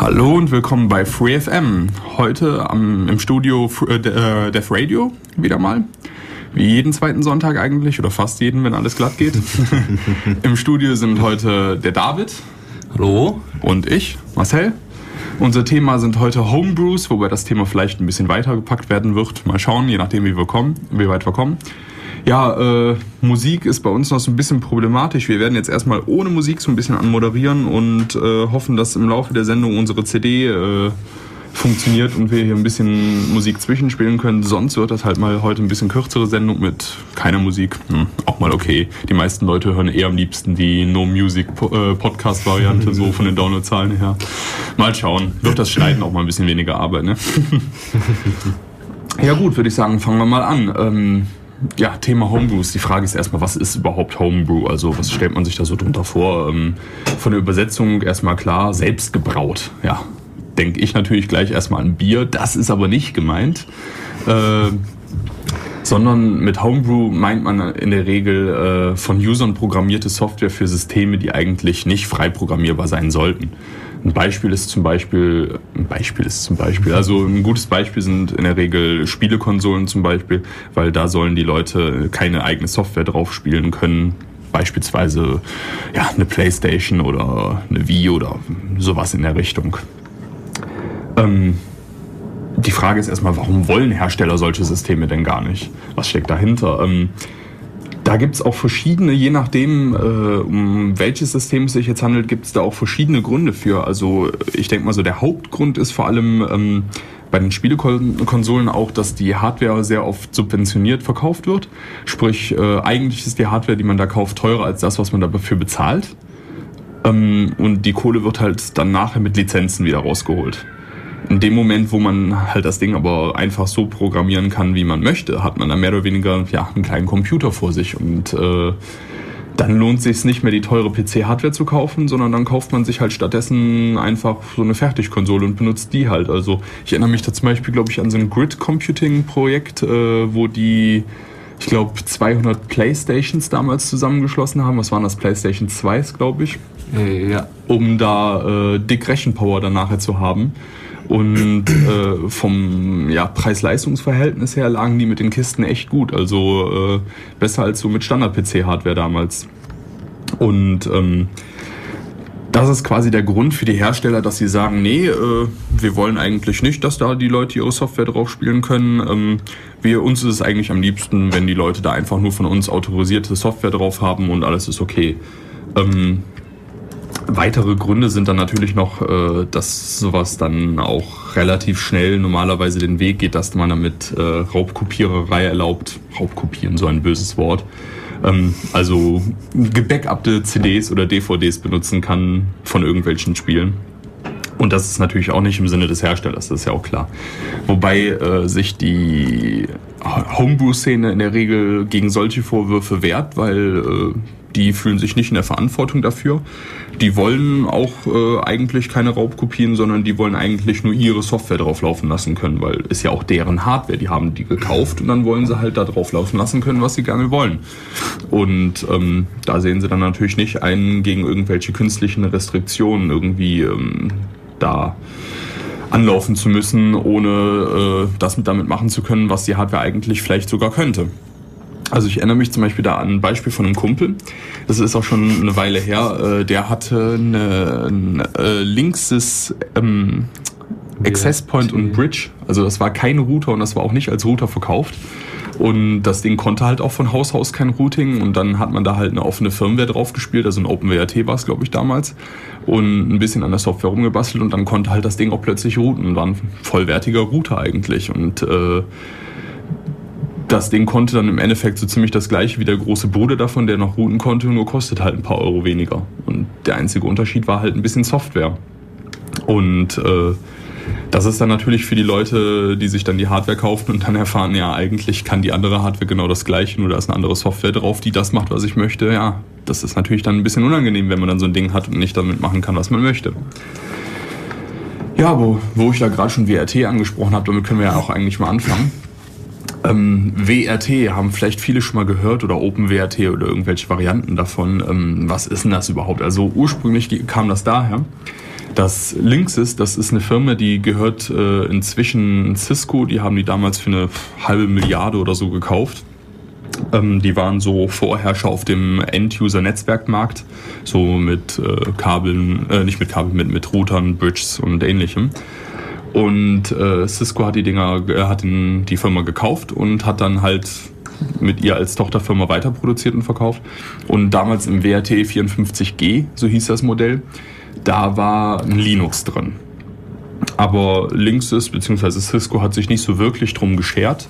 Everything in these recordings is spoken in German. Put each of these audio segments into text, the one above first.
Hallo und willkommen bei FreeFM. Heute am, im Studio äh, äh, Def Radio wieder mal. Wie jeden zweiten Sonntag eigentlich oder fast jeden, wenn alles glatt geht. Im Studio sind heute der David. Hallo. Und ich, Marcel. Unser Thema sind heute Homebrews, wobei das Thema vielleicht ein bisschen weiter gepackt werden wird. Mal schauen, je nachdem, wie wir kommen, wie weit wir kommen. Ja, äh, Musik ist bei uns noch so ein bisschen problematisch. Wir werden jetzt erstmal ohne Musik so ein bisschen anmoderieren und äh, hoffen, dass im Laufe der Sendung unsere CD äh, funktioniert und wir hier ein bisschen Musik zwischenspielen können. Sonst wird das halt mal heute ein bisschen kürzere Sendung mit keiner Musik. Hm, auch mal okay. Die meisten Leute hören eher am liebsten die No Music äh, Podcast Variante, so von den Downloadzahlen her. Mal schauen. Wird das Schneiden auch mal ein bisschen weniger Arbeit, ne? ja gut, würde ich sagen, fangen wir mal an. Ähm, ja, Thema Homebrews. Die Frage ist erstmal, was ist überhaupt Homebrew? Also was stellt man sich da so drunter vor? Ähm, von der Übersetzung erstmal klar, selbst gebraut. Ja, denke ich natürlich gleich erstmal an Bier. Das ist aber nicht gemeint. Äh, sondern mit Homebrew meint man in der Regel äh, von Usern programmierte Software für Systeme, die eigentlich nicht frei programmierbar sein sollten. Ein Beispiel ist zum Beispiel, ein Beispiel ist zum Beispiel, also ein gutes Beispiel sind in der Regel Spielekonsolen zum Beispiel, weil da sollen die Leute keine eigene Software drauf spielen können. Beispielsweise ja, eine Playstation oder eine Wii oder sowas in der Richtung. Ähm, die Frage ist erstmal, warum wollen Hersteller solche Systeme denn gar nicht? Was steckt dahinter? Ähm, da gibt es auch verschiedene, je nachdem, äh, um welches System es sich jetzt handelt, gibt es da auch verschiedene Gründe für. Also ich denke mal so, der Hauptgrund ist vor allem ähm, bei den Spielekonsolen auch, dass die Hardware sehr oft subventioniert verkauft wird. Sprich, äh, eigentlich ist die Hardware, die man da kauft, teurer als das, was man dafür bezahlt. Ähm, und die Kohle wird halt dann nachher mit Lizenzen wieder rausgeholt. In dem Moment, wo man halt das Ding aber einfach so programmieren kann, wie man möchte, hat man dann mehr oder weniger ja, einen kleinen Computer vor sich und äh, dann lohnt sich nicht mehr die teure PC-Hardware zu kaufen, sondern dann kauft man sich halt stattdessen einfach so eine Fertigkonsole und benutzt die halt. Also ich erinnere mich da zum Beispiel, glaube ich, an so ein Grid-Computing-Projekt, äh, wo die, ich glaube, 200 Playstations damals zusammengeschlossen haben. Was waren das? Playstation 2, glaube ich. Äh, ja. Um da äh, dick Rechenpower dann nachher zu haben. Und äh, vom ja, Preis-Leistungs-Verhältnis her lagen die mit den Kisten echt gut. Also äh, besser als so mit Standard-PC-Hardware damals. Und ähm, das ist quasi der Grund für die Hersteller, dass sie sagen, nee, äh, wir wollen eigentlich nicht, dass da die Leute ihre Software drauf spielen können. Ähm, wir, uns ist es eigentlich am liebsten, wenn die Leute da einfach nur von uns autorisierte Software drauf haben und alles ist okay. Ähm, Weitere Gründe sind dann natürlich noch, äh, dass sowas dann auch relativ schnell normalerweise den Weg geht, dass man damit äh, Raubkopiererei erlaubt. Raubkopieren, so ein böses Wort. Ähm, also gebackupte CDs oder DVDs benutzen kann von irgendwelchen Spielen. Und das ist natürlich auch nicht im Sinne des Herstellers, das ist ja auch klar. Wobei äh, sich die Homebrew-Szene in der Regel gegen solche Vorwürfe wehrt, weil äh, die fühlen sich nicht in der Verantwortung dafür. Die wollen auch äh, eigentlich keine Raubkopien, sondern die wollen eigentlich nur ihre Software drauf laufen lassen können, weil ist ja auch deren Hardware. Die haben die gekauft und dann wollen sie halt da drauf laufen lassen können, was sie gerne wollen. Und ähm, da sehen sie dann natürlich nicht ein, gegen irgendwelche künstlichen Restriktionen irgendwie ähm, da anlaufen zu müssen, ohne äh, das mit damit machen zu können, was die Hardware eigentlich vielleicht sogar könnte. Also ich erinnere mich zum Beispiel da an ein Beispiel von einem Kumpel. Das ist auch schon eine Weile her. Äh, der hatte eine, ein äh, linkses ähm, Access Point und Bridge. Also das war kein Router und das war auch nicht als Router verkauft. Und das Ding konnte halt auch von Haus aus kein Routing und dann hat man da halt eine offene Firmware drauf gespielt, also ein OpenWRT war es, glaube ich, damals. Und ein bisschen an der Software rumgebastelt und dann konnte halt das Ding auch plötzlich routen und war ein vollwertiger Router eigentlich. Und äh, das Ding konnte dann im Endeffekt so ziemlich das gleiche wie der große Bruder davon, der noch routen konnte, nur kostet halt ein paar Euro weniger. Und der einzige Unterschied war halt ein bisschen Software. Und äh, das ist dann natürlich für die Leute, die sich dann die Hardware kaufen und dann erfahren, ja, eigentlich kann die andere Hardware genau das gleiche, nur da ist eine andere Software drauf, die das macht, was ich möchte. Ja, das ist natürlich dann ein bisschen unangenehm, wenn man dann so ein Ding hat und nicht damit machen kann, was man möchte. Ja, wo, wo ich da gerade schon WRT angesprochen habe, damit können wir ja auch eigentlich mal anfangen. Ähm, WRT haben vielleicht viele schon mal gehört oder OpenWRT oder irgendwelche Varianten davon. Ähm, was ist denn das überhaupt? Also ursprünglich kam das daher, Das Linksys, das ist eine Firma, die gehört äh, inzwischen Cisco. Die haben die damals für eine halbe Milliarde oder so gekauft. Ähm, die waren so Vorherrscher auf dem End-User-Netzwerkmarkt, so mit äh, Kabeln, äh, nicht mit Kabeln, mit, mit Routern, Bridges und ähnlichem. Und äh, Cisco hat die Dinger, äh, hat den, die Firma gekauft und hat dann halt mit ihr als Tochterfirma weiter produziert und verkauft. Und damals im WRT 54G, so hieß das Modell, da war ein Linux drin. Aber Linksys bzw. Cisco hat sich nicht so wirklich drum geschert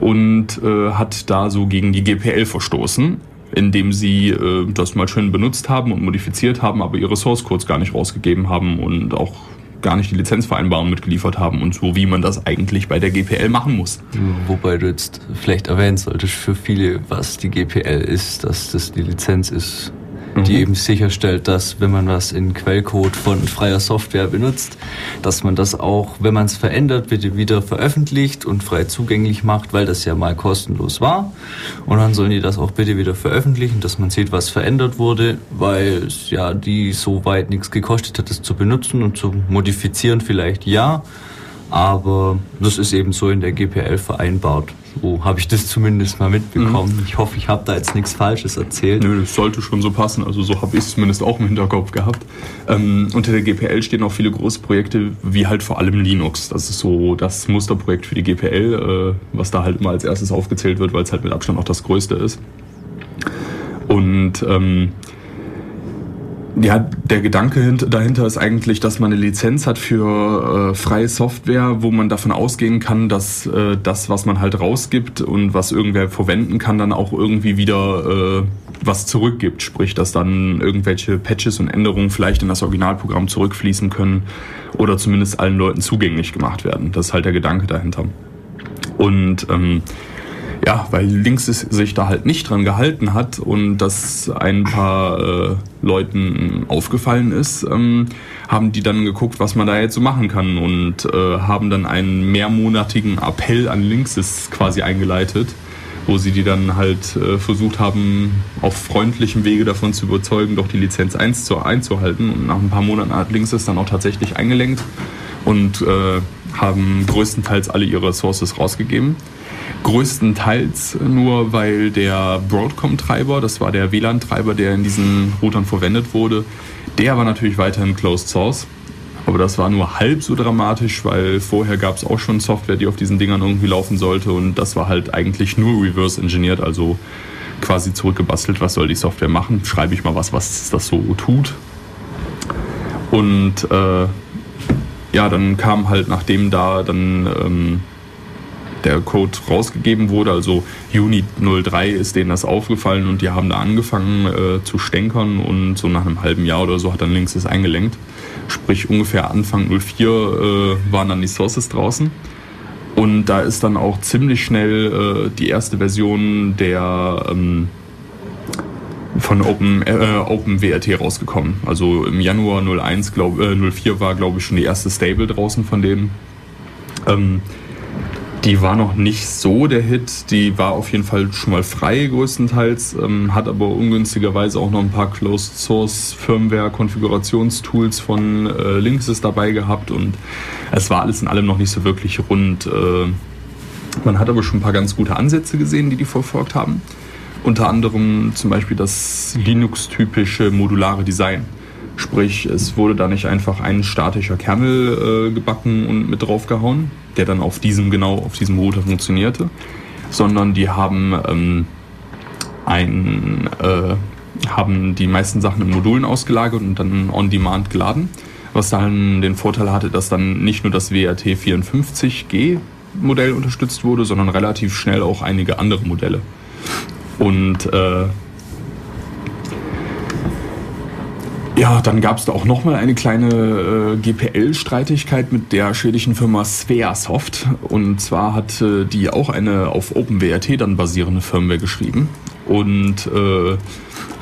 und äh, hat da so gegen die GPL verstoßen, indem sie äh, das mal schön benutzt haben und modifiziert haben, aber ihre Source Codes gar nicht rausgegeben haben und auch gar nicht die Lizenzvereinbarung mitgeliefert haben und so, wie man das eigentlich bei der GPL machen muss. Wobei du jetzt vielleicht erwähnen solltest für viele, was die GPL ist, dass das die Lizenz ist, die mhm. eben sicherstellt, dass wenn man was in Quellcode von freier Software benutzt, dass man das auch, wenn man es verändert, bitte wieder veröffentlicht und frei zugänglich macht, weil das ja mal kostenlos war. Und dann sollen die das auch bitte wieder veröffentlichen, dass man sieht, was verändert wurde, weil es ja die so weit nichts gekostet hat, es zu benutzen und zu modifizieren vielleicht ja. Aber das ist eben so in der GPL vereinbart. So habe ich das zumindest mal mitbekommen. Mhm. Ich hoffe, ich habe da jetzt nichts Falsches erzählt. Nö, das sollte schon so passen. Also so habe ich es zumindest auch im Hinterkopf gehabt. Ähm, unter der GPL stehen auch viele große Projekte, wie halt vor allem Linux. Das ist so das Musterprojekt für die GPL, äh, was da halt immer als erstes aufgezählt wird, weil es halt mit Abstand auch das größte ist. Und ähm, ja, der Gedanke dahinter ist eigentlich, dass man eine Lizenz hat für äh, freie Software, wo man davon ausgehen kann, dass äh, das, was man halt rausgibt und was irgendwer verwenden kann, dann auch irgendwie wieder äh, was zurückgibt. Sprich, dass dann irgendwelche Patches und Änderungen vielleicht in das Originalprogramm zurückfließen können oder zumindest allen Leuten zugänglich gemacht werden. Das ist halt der Gedanke dahinter. Und ähm, ja, weil Links sich da halt nicht dran gehalten hat und das ein paar äh, Leuten aufgefallen ist, ähm, haben die dann geguckt, was man da jetzt so machen kann und äh, haben dann einen mehrmonatigen Appell an Linksys quasi eingeleitet, wo sie die dann halt äh, versucht haben, auf freundlichem Wege davon zu überzeugen, doch die Lizenz 1 zu, einzuhalten. Und nach ein paar Monaten hat Linksys dann auch tatsächlich eingelenkt und äh, haben größtenteils alle ihre Sources rausgegeben. Größtenteils nur, weil der Broadcom-Treiber, das war der WLAN-Treiber, der in diesen Routern verwendet wurde, der war natürlich weiterhin Closed Source. Aber das war nur halb so dramatisch, weil vorher gab es auch schon Software, die auf diesen Dingern irgendwie laufen sollte und das war halt eigentlich nur reverse engineert, also quasi zurückgebastelt, was soll die Software machen, schreibe ich mal was, was das so tut. Und äh, ja, dann kam halt, nachdem da dann ähm, der Code rausgegeben wurde, also Juni 03 ist denen das aufgefallen und die haben da angefangen äh, zu stänkern und so nach einem halben Jahr oder so hat dann links das eingelenkt. Sprich ungefähr Anfang 04 äh, waren dann die Sources draußen. Und da ist dann auch ziemlich schnell äh, die erste Version der ähm, von Open, äh, OpenWRT rausgekommen. Also im Januar 01, glaub, äh, 04 war glaube ich schon die erste Stable draußen von denen. Ähm, die war noch nicht so der Hit. Die war auf jeden Fall schon mal frei größtenteils, ähm, hat aber ungünstigerweise auch noch ein paar Closed Source Firmware Konfigurationstools von äh, Linksys dabei gehabt und es war alles in allem noch nicht so wirklich rund. Äh, man hat aber schon ein paar ganz gute Ansätze gesehen, die die verfolgt haben. Unter anderem zum Beispiel das Linux-typische modulare Design. Sprich, es wurde da nicht einfach ein statischer Kernel äh, gebacken und mit draufgehauen, der dann auf diesem genau auf diesem Router funktionierte, sondern die haben ähm, ein äh, haben die meisten Sachen in Modulen ausgelagert und dann on demand geladen, was dann den Vorteil hatte, dass dann nicht nur das WRT 54G Modell unterstützt wurde, sondern relativ schnell auch einige andere Modelle. Und äh, Ja, dann gab es da auch nochmal eine kleine äh, GPL-Streitigkeit mit der schwedischen Firma Sveasoft. Und zwar hatte die auch eine auf OpenWRT dann basierende Firmware geschrieben. Und äh,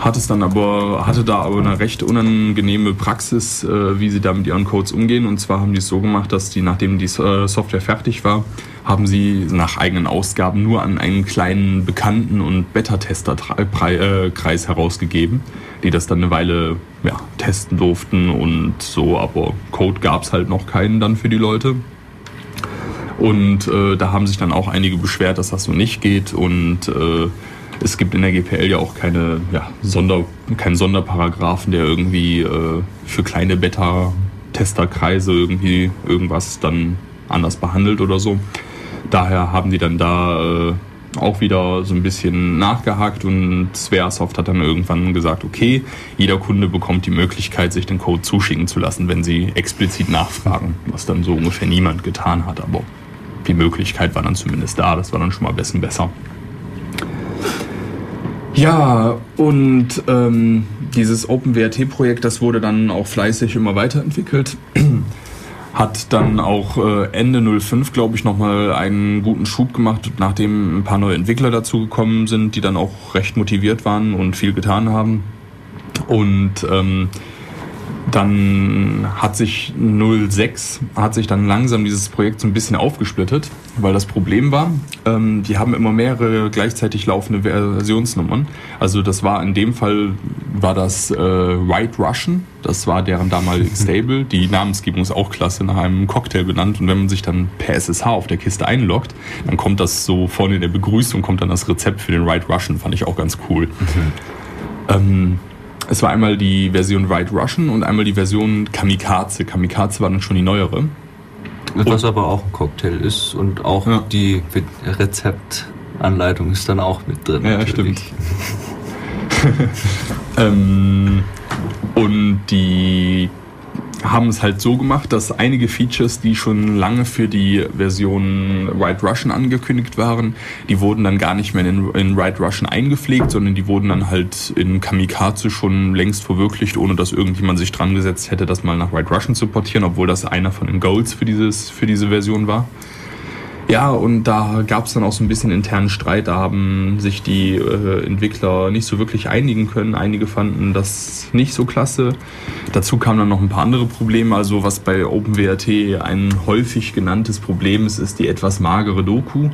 hat es dann aber, hatte da aber eine recht unangenehme Praxis, äh, wie sie da mit ihren Codes umgehen. Und zwar haben die es so gemacht, dass die, nachdem die äh, Software fertig war, haben sie nach eigenen Ausgaben nur an einen kleinen Bekannten und Beta-Tester-Kreis herausgegeben die das dann eine Weile ja, testen durften und so, aber Code gab es halt noch keinen dann für die Leute. Und äh, da haben sich dann auch einige beschwert, dass das so nicht geht und äh, es gibt in der GPL ja auch keine ja, Sonder, keinen Sonderparagraphen, der irgendwie äh, für kleine Beta-Testerkreise irgendwie irgendwas dann anders behandelt oder so. Daher haben die dann da äh, auch wieder so ein bisschen nachgehakt und Squaresoft hat dann irgendwann gesagt, okay, jeder Kunde bekommt die Möglichkeit, sich den Code zuschicken zu lassen, wenn sie explizit nachfragen, was dann so ungefähr niemand getan hat, aber die Möglichkeit war dann zumindest da, das war dann schon mal ein besser. Ja, und ähm, dieses OpenWRT-Projekt, das wurde dann auch fleißig immer weiterentwickelt. Hat dann auch äh, Ende 05, glaube ich, nochmal einen guten Schub gemacht, nachdem ein paar neue Entwickler dazugekommen sind, die dann auch recht motiviert waren und viel getan haben. Und ähm, dann hat sich 06, hat sich dann langsam dieses Projekt so ein bisschen aufgesplittet, weil das Problem war, ähm, die haben immer mehrere gleichzeitig laufende Versionsnummern. Also das war in dem Fall, war das äh, White Russian, das war deren damaliges Stable. Die Namensgebung ist auch klasse, nach einem Cocktail benannt. Und wenn man sich dann per SSH auf der Kiste einloggt, dann kommt das so vorne in der Begrüßung, kommt dann das Rezept für den White Russian, fand ich auch ganz cool. Mhm. Ähm, es war einmal die Version White Russian und einmal die Version Kamikaze. Kamikaze war dann schon die neuere. Was aber auch ein Cocktail ist und auch ja. die Rezeptanleitung ist dann auch mit drin. Ja, natürlich. stimmt. ähm, und die haben es halt so gemacht, dass einige Features, die schon lange für die Version White Russian angekündigt waren, die wurden dann gar nicht mehr in, in White Russian eingepflegt, sondern die wurden dann halt in Kamikaze schon längst verwirklicht, ohne dass irgendjemand sich dran gesetzt hätte, das mal nach White Russian zu portieren, obwohl das einer von den Goals für, dieses, für diese Version war. Ja, und da gab es dann auch so ein bisschen internen Streit. Da haben sich die äh, Entwickler nicht so wirklich einigen können. Einige fanden das nicht so klasse. Dazu kamen dann noch ein paar andere Probleme. Also was bei OpenWRT ein häufig genanntes Problem ist, ist die etwas magere Doku.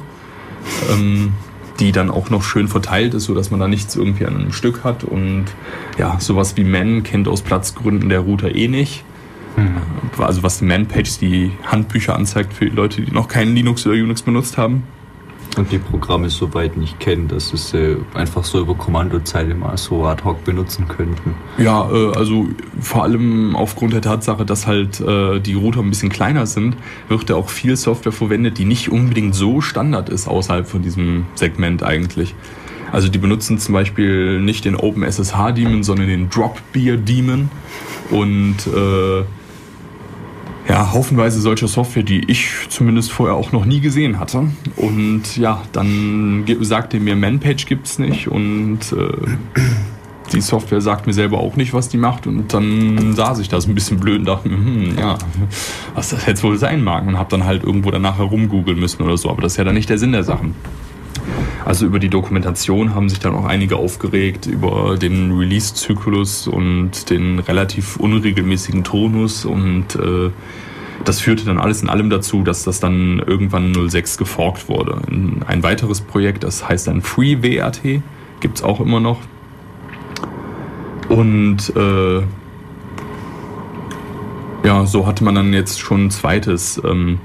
Ähm, die dann auch noch schön verteilt ist, sodass man da nichts irgendwie an einem Stück hat. Und ja, sowas wie Man kennt aus Platzgründen der Router eh nicht. Mhm. Also was die Man-Page, die Handbücher anzeigt für die Leute, die noch keinen Linux oder Unix benutzt haben. Und die Programme soweit nicht kennen, dass sie äh, einfach so über Kommandozeile mal so ad hoc benutzen könnten. Ja, äh, also vor allem aufgrund der Tatsache, dass halt äh, die Router ein bisschen kleiner sind, wird ja auch viel Software verwendet, die nicht unbedingt so Standard ist außerhalb von diesem Segment eigentlich. Also die benutzen zum Beispiel nicht den OpenSSH Daemon, sondern den Dropbeer Daemon und äh, ja, haufenweise solcher Software, die ich zumindest vorher auch noch nie gesehen hatte. Und ja, dann sagte mir Manpage gibt's nicht und äh, die Software sagt mir selber auch nicht, was die macht. Und dann saß ich da so ein bisschen blöd und dachte hm, ja, was das jetzt wohl sein mag. Und habe dann halt irgendwo danach herumgoogeln müssen oder so. Aber das ist ja dann nicht der Sinn der Sachen. Also über die Dokumentation haben sich dann auch einige aufgeregt, über den Release-Zyklus und den relativ unregelmäßigen Tonus und äh, das führte dann alles in allem dazu, dass das dann irgendwann 06 geforkt wurde. Ein weiteres Projekt, das heißt dann FreeWRT, gibt es auch immer noch. Und äh, ja, so hatte man dann jetzt schon ein zweites. Ähm,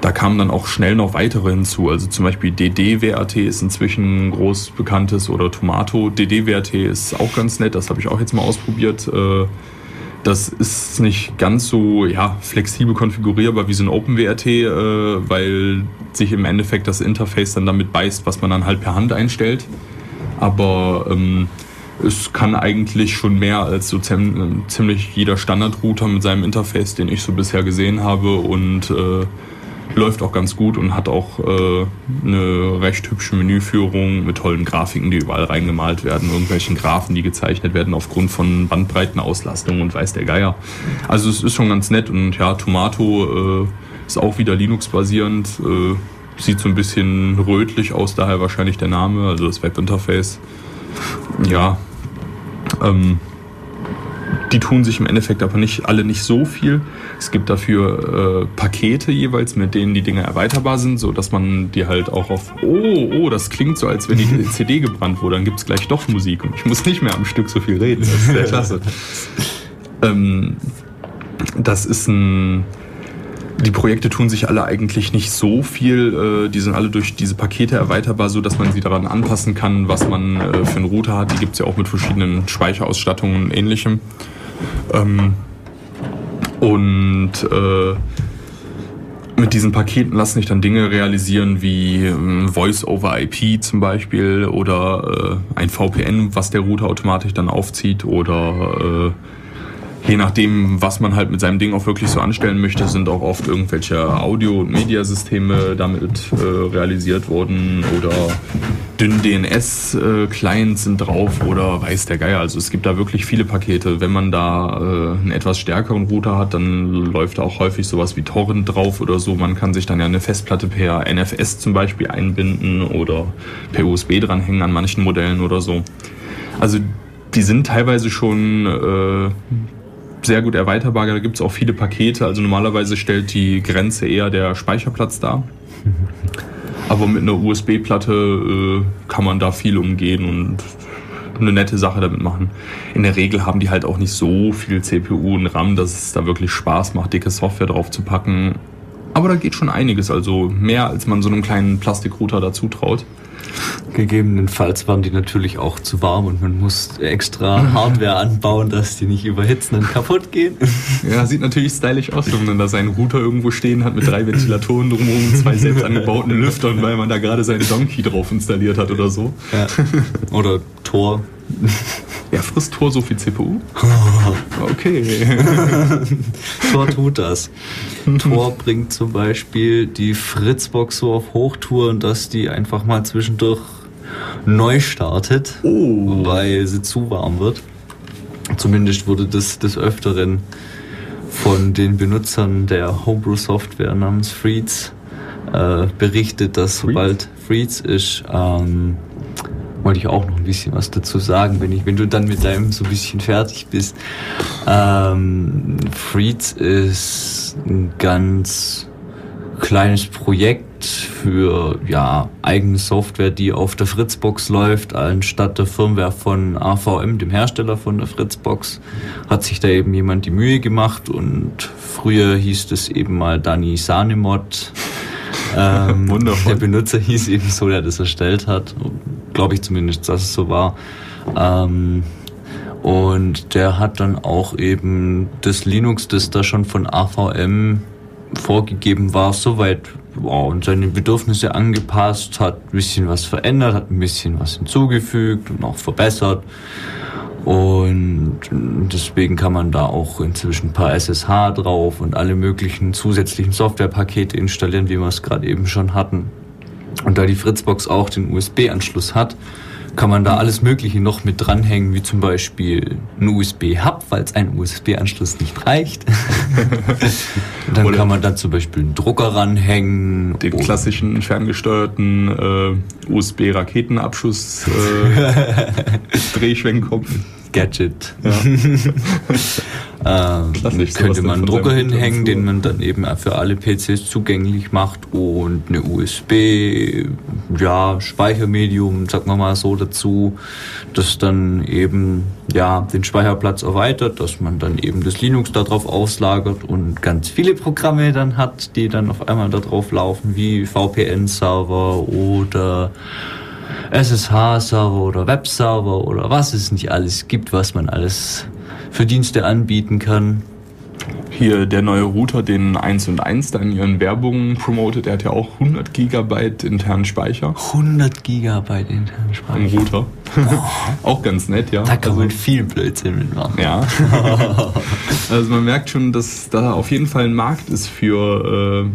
da kamen dann auch schnell noch weitere hinzu. Also zum Beispiel DDWRT ist inzwischen ein groß bekanntes oder Tomato. DDWRT ist auch ganz nett, das habe ich auch jetzt mal ausprobiert. Äh, das ist nicht ganz so ja, flexibel konfigurierbar wie so ein OpenWRT, äh, weil sich im Endeffekt das Interface dann damit beißt, was man dann halt per Hand einstellt. Aber ähm, es kann eigentlich schon mehr als so ziemlich jeder Standardrouter mit seinem Interface, den ich so bisher gesehen habe und äh, läuft auch ganz gut und hat auch äh, eine recht hübsche Menüführung mit tollen Grafiken, die überall reingemalt werden, irgendwelchen Graphen, die gezeichnet werden aufgrund von Bandbreitenauslastung und weiß der Geier. Also es ist schon ganz nett und ja, Tomato äh, ist auch wieder Linux-basierend, äh, sieht so ein bisschen rötlich aus, daher wahrscheinlich der Name, also das Webinterface. Ja, ähm, die tun sich im Endeffekt aber nicht alle nicht so viel. Es gibt dafür äh, Pakete jeweils, mit denen die Dinge erweiterbar sind, so dass man die halt auch auf, oh, oh, das klingt so, als wenn die CD gebrannt wurde, dann gibt es gleich doch Musik und ich muss nicht mehr am Stück so viel reden. Das ist sehr klasse. ähm, das ist ein die Projekte tun sich alle eigentlich nicht so viel. Äh, die sind alle durch diese Pakete erweiterbar, so dass man sie daran anpassen kann, was man äh, für einen Router hat. Die gibt es ja auch mit verschiedenen Speicherausstattungen und ähnlichem. Und äh, mit diesen Paketen lassen sich dann Dinge realisieren wie Voice over IP zum Beispiel oder ein VPN, was der Router automatisch dann aufzieht oder je nachdem, was man halt mit seinem Ding auch wirklich so anstellen möchte, sind auch oft irgendwelche Audio- und Mediasysteme damit äh, realisiert worden oder dünn DNS-Clients sind drauf oder weiß der Geier. Also es gibt da wirklich viele Pakete. Wenn man da äh, einen etwas stärkeren Router hat, dann läuft da auch häufig sowas wie Torrent drauf oder so. Man kann sich dann ja eine Festplatte per NFS zum Beispiel einbinden oder per USB dranhängen an manchen Modellen oder so. Also die sind teilweise schon äh, sehr gut erweiterbar. Da gibt es auch viele Pakete. Also normalerweise stellt die Grenze eher der Speicherplatz dar. Aber mit einer USB-Platte äh, kann man da viel umgehen und eine nette Sache damit machen. In der Regel haben die halt auch nicht so viel CPU und RAM, dass es da wirklich Spaß macht, dicke Software drauf zu packen. Aber da geht schon einiges, also mehr als man so einem kleinen Plastikrouter dazu traut. Gegebenenfalls waren die natürlich auch zu warm und man muss extra Hardware anbauen, dass die nicht überhitzen und kaputt gehen. Ja, sieht natürlich stylisch aus, wenn man da seinen Router irgendwo stehen hat mit drei Ventilatoren drumherum, zwei selbst angebauten Lüftern, weil man da gerade seinen Donkey drauf installiert hat oder so. Ja. Oder Tor. Ja, frisst Tor so viel CPU? Okay. Tor tut das. Tor bringt zum Beispiel die Fritzbox so auf Hochtouren, dass die einfach mal zwischendurch neu startet, oh. weil sie zu warm wird. Zumindest wurde das des Öfteren von den Benutzern der Homebrew-Software namens Freeds äh, berichtet, dass sobald Freeds ist, ähm, wollte ich auch noch ein bisschen was dazu sagen, wenn, ich, wenn du dann mit deinem so ein bisschen fertig bist. Ähm, Freeds ist ein ganz kleines Projekt für ja, eigene Software, die auf der Fritzbox läuft, anstatt der Firmware von AVM, dem Hersteller von der Fritzbox, hat sich da eben jemand die Mühe gemacht und früher hieß es eben mal Dani Sanemod. Ähm, Wundervoll. Der Benutzer hieß eben so, der das erstellt hat. Glaube ich zumindest, dass es so war. Ähm, und der hat dann auch eben das Linux, das da schon von AVM vorgegeben war, soweit wow, und seine Bedürfnisse angepasst, hat ein bisschen was verändert, hat ein bisschen was hinzugefügt und auch verbessert. Und deswegen kann man da auch inzwischen ein paar SSH drauf und alle möglichen zusätzlichen Softwarepakete installieren, wie wir es gerade eben schon hatten. Und da die Fritzbox auch den USB-Anschluss hat, kann man da alles Mögliche noch mit dranhängen, wie zum Beispiel ein USB-Hub, falls ein USB-Anschluss nicht reicht. dann Oder kann man da zum Beispiel einen Drucker ranhängen. Den klassischen ferngesteuerten äh, USB-Raketenabschuss äh, Drehschwenkkopf. Gadget. Ja. ähm, könnte man einen Drucker hinhängen, den man dann eben für alle PCs zugänglich macht und eine USB, ja, Speichermedium, sagen wir mal so dazu, das dann eben ja den Speicherplatz erweitert, dass man dann eben das Linux darauf auslagert und ganz viele Programme dann hat, die dann auf einmal darauf laufen, wie VPN-Server oder SSH-Server oder Webserver oder was es nicht alles gibt, was man alles für Dienste anbieten kann. Hier der neue Router, den 1 und 1 da in ihren Werbungen promotet, der hat ja auch 100 Gigabyte internen Speicher. 100 Gigabyte internen Speicher. Ein Router. auch ganz nett, ja. Da kann also, man viel Blödsinn mitmachen. Ja. also man merkt schon, dass da auf jeden Fall ein Markt ist für äh,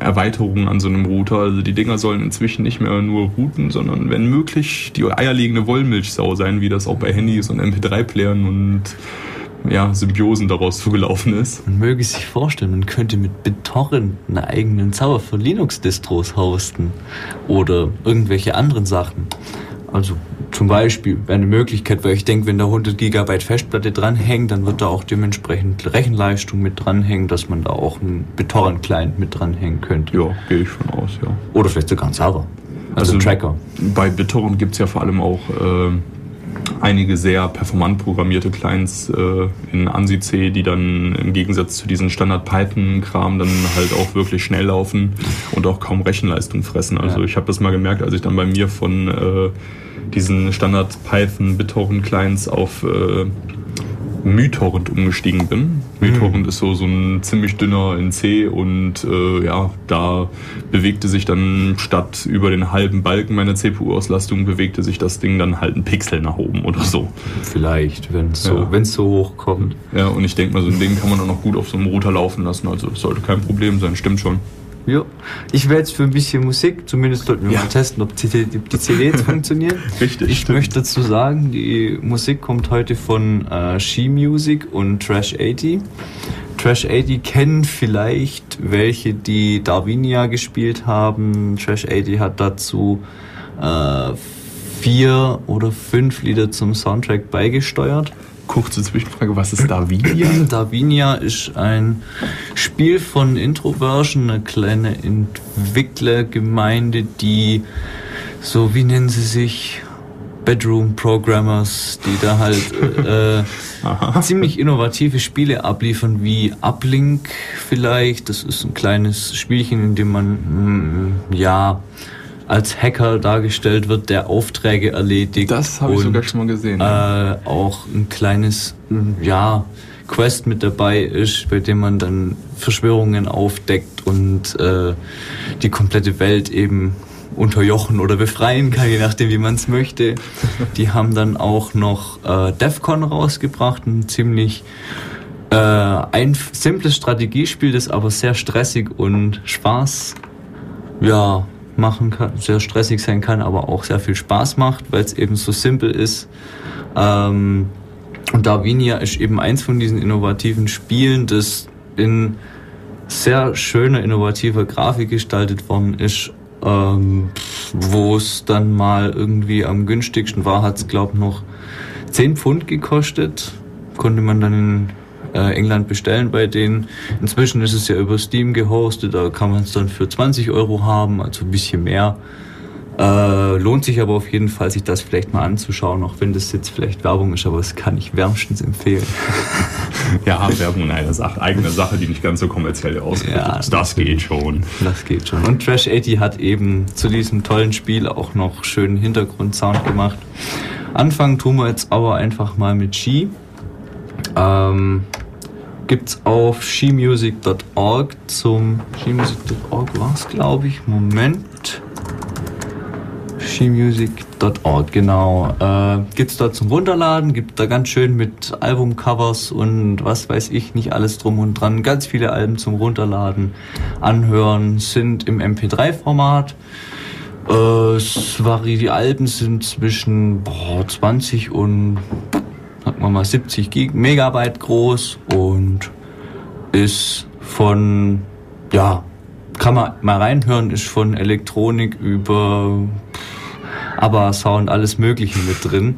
Erweiterungen an so einem Router. Also die Dinger sollen inzwischen nicht mehr nur routen, sondern wenn möglich die eierlegende Wollmilchsau sein, wie das auch bei Handys und MP3-Playern und ja, Symbiosen daraus zugelaufen ist. Man möge sich vorstellen, man könnte mit BitTorrent einen eigenen Server für Linux-Distros hosten oder irgendwelche anderen Sachen. Also zum Beispiel wäre eine Möglichkeit, weil ich denke, wenn da 100 GB Festplatte dranhängt, dann wird da auch dementsprechend Rechenleistung mit dranhängen, dass man da auch einen BitTorrent-Client mit dranhängen könnte. Ja, gehe ich von aus, ja. Oder vielleicht sogar einen Server. Also, also Tracker. Bei BitTorrent gibt es ja vor allem auch äh, einige sehr performant programmierte Clients äh, in ANSI C, die dann im Gegensatz zu diesen Standard Python-Kram dann halt auch wirklich schnell laufen und auch kaum Rechenleistung fressen. Also ja. ich habe das mal gemerkt, als ich dann bei mir von äh, diesen Standard Python BitTorrent Clients auf äh, MyTorrent umgestiegen bin. MyTorrent mhm. ist so, so ein ziemlich dünner in C und äh, ja, da bewegte sich dann statt über den halben Balken meiner CPU-Auslastung, bewegte sich das Ding dann halt ein Pixel nach oben oder so. Vielleicht, wenn es so, ja. so hoch kommt. Ja, und ich denke mal, so ein Ding kann man auch noch gut auf so einem Router laufen lassen, also sollte kein Problem sein, stimmt schon. Ja. Ich werde jetzt für ein bisschen Musik, zumindest sollten wir ja. mal testen, ob die, die CDs funktionieren. Richtig. Ich stimmt. möchte dazu sagen, die Musik kommt heute von äh, She Music und Trash 80. Trash 80 kennen vielleicht welche, die Darwinia gespielt haben. Trash 80 hat dazu äh, vier oder fünf Lieder zum Soundtrack beigesteuert kurze Zwischenfrage, was ist Davinia? Davinia ist ein Spiel von Introversion, eine kleine Entwicklergemeinde, die so, wie nennen sie sich? Bedroom Programmers, die da halt äh, ziemlich innovative Spiele abliefern, wie Uplink vielleicht. Das ist ein kleines Spielchen, in dem man mm, ja als Hacker dargestellt wird, der Aufträge erledigt. Das habe ich sogar schon mal gesehen. Äh, auch ein kleines, ja, Quest mit dabei ist, bei dem man dann Verschwörungen aufdeckt und äh, die komplette Welt eben unterjochen oder befreien kann, je nachdem, wie man es möchte. Die haben dann auch noch äh, DEFCON rausgebracht, ein ziemlich äh, ein simples Strategiespiel, das aber sehr stressig und Spaß ja, machen kann, sehr stressig sein kann, aber auch sehr viel Spaß macht, weil es eben so simpel ist. Ähm, und Darwinia ist eben eins von diesen innovativen Spielen, das in sehr schöner, innovativer Grafik gestaltet worden ist, ähm, wo es dann mal irgendwie am günstigsten war, hat es glaube ich noch 10 Pfund gekostet. Konnte man dann in äh, England bestellen bei denen. Inzwischen ist es ja über Steam gehostet, da kann man es dann für 20 Euro haben, also ein bisschen mehr. Äh, lohnt sich aber auf jeden Fall, sich das vielleicht mal anzuschauen, auch wenn das jetzt vielleicht Werbung ist, aber das kann ich wärmstens empfehlen. ja, Werbung eine Sache, eigene Sache, die nicht ganz so kommerziell ausgeht. Ja, das, das geht schon. Das geht schon. Und Trash 80 hat eben zu diesem tollen Spiel auch noch schönen Hintergrundsound gemacht. Anfangen tun wir jetzt aber einfach mal mit Ski. Ähm, es auf shemusic.org zum shemusic.org war es, glaube ich. Moment. shemusic.org, genau. Äh, es da zum Runterladen, gibt da ganz schön mit Albumcovers und was weiß ich, nicht alles drum und dran. Ganz viele Alben zum Runterladen, anhören, sind im MP3-Format. Äh, die Alben sind zwischen boah, 20 und sagen wir mal 70 Gig Megabyte groß und ist von, ja, kann man mal reinhören, ist von Elektronik über aber Sound, alles Mögliche mit drin.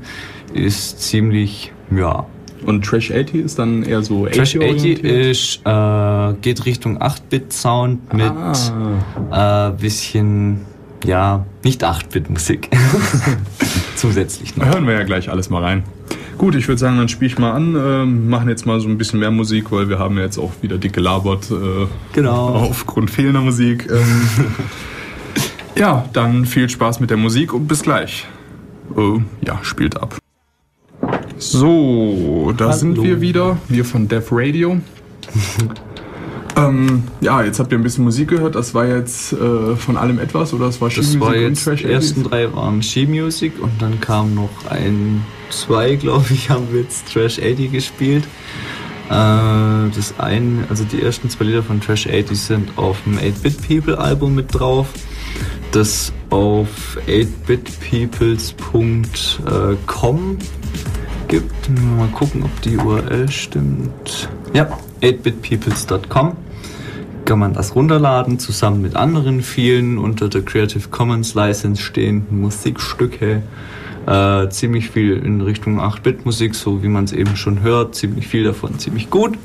Ist ziemlich, ja. Und Trash 80 ist dann eher so 80 Trash 80 ist, äh, geht Richtung 8-Bit-Sound mit ah. äh, bisschen, ja, nicht 8-Bit-Musik. Zusätzlich noch. Hören wir ja gleich alles mal rein. Gut, ich würde sagen, dann spiele ich mal an, äh, machen jetzt mal so ein bisschen mehr Musik, weil wir haben ja jetzt auch wieder dick gelabert. Äh, genau. Aufgrund fehlender Musik. Ähm, ja, dann viel Spaß mit der Musik und bis gleich. Äh, ja, spielt ab. So, da Hallo. sind wir wieder, wir von Dev Radio. Ähm, ja, jetzt habt ihr ein bisschen Musik gehört. Das war jetzt äh, von allem etwas oder das war Ski Music war jetzt, und Trash Die ersten drei waren Ski Music und dann kam noch ein, zwei, glaube ich, haben wir jetzt Trash 80 gespielt. Äh, das eine, also die ersten zwei Lieder von Trash 80 sind auf dem 8-Bit People Album mit drauf. Das auf 8bitpeoples.com gibt. Mal gucken, ob die URL stimmt. Ja, 8bitpeoples.com kann man das runterladen, zusammen mit anderen vielen unter der Creative Commons License stehenden Musikstücke. Äh, ziemlich viel in Richtung 8-Bit-Musik, so wie man es eben schon hört. Ziemlich viel davon, ziemlich gut.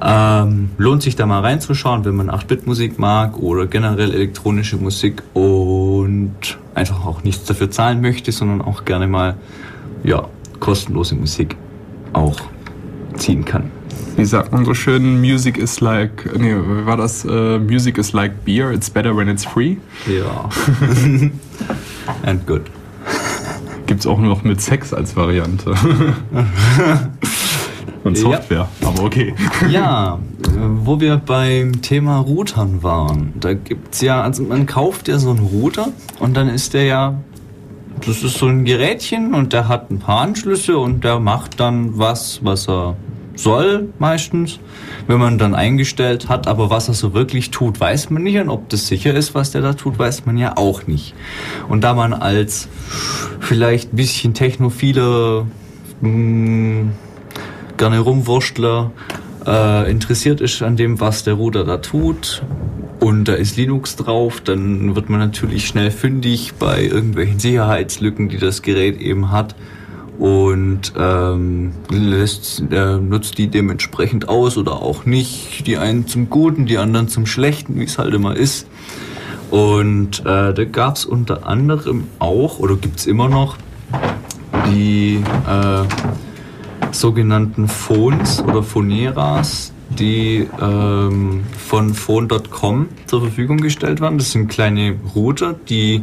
Ähm, lohnt sich da mal reinzuschauen, wenn man 8-Bit-Musik mag oder generell elektronische Musik und einfach auch nichts dafür zahlen möchte, sondern auch gerne mal ja, kostenlose Musik auch ziehen kann. Wie sagt man so schön, Music is like, nee, wie war das? Uh, Music is like beer, it's better when it's free. Ja. And good. Gibt's auch noch mit Sex als Variante. Und Software, ja. aber okay. Ja, wo wir beim Thema Routern waren, da gibt's ja, also man kauft ja so einen Router und dann ist der ja das ist so ein Gerätchen und der hat ein paar Anschlüsse und der macht dann was, was er soll meistens, wenn man dann eingestellt hat. Aber was er so wirklich tut, weiß man nicht. Und ob das sicher ist, was der da tut, weiß man ja auch nicht. Und da man als vielleicht ein bisschen technophiler, hm, gerne Rumwurstler äh, interessiert ist an dem, was der Router da tut, und da ist Linux drauf, dann wird man natürlich schnell fündig bei irgendwelchen Sicherheitslücken, die das Gerät eben hat und ähm, lässt, äh, nutzt die dementsprechend aus oder auch nicht. Die einen zum Guten, die anderen zum Schlechten, wie es halt immer ist. Und äh, da gab es unter anderem auch, oder gibt es immer noch, die äh, sogenannten Phones oder Phoneras, die ähm, von phone.com zur Verfügung gestellt werden. Das sind kleine Router, die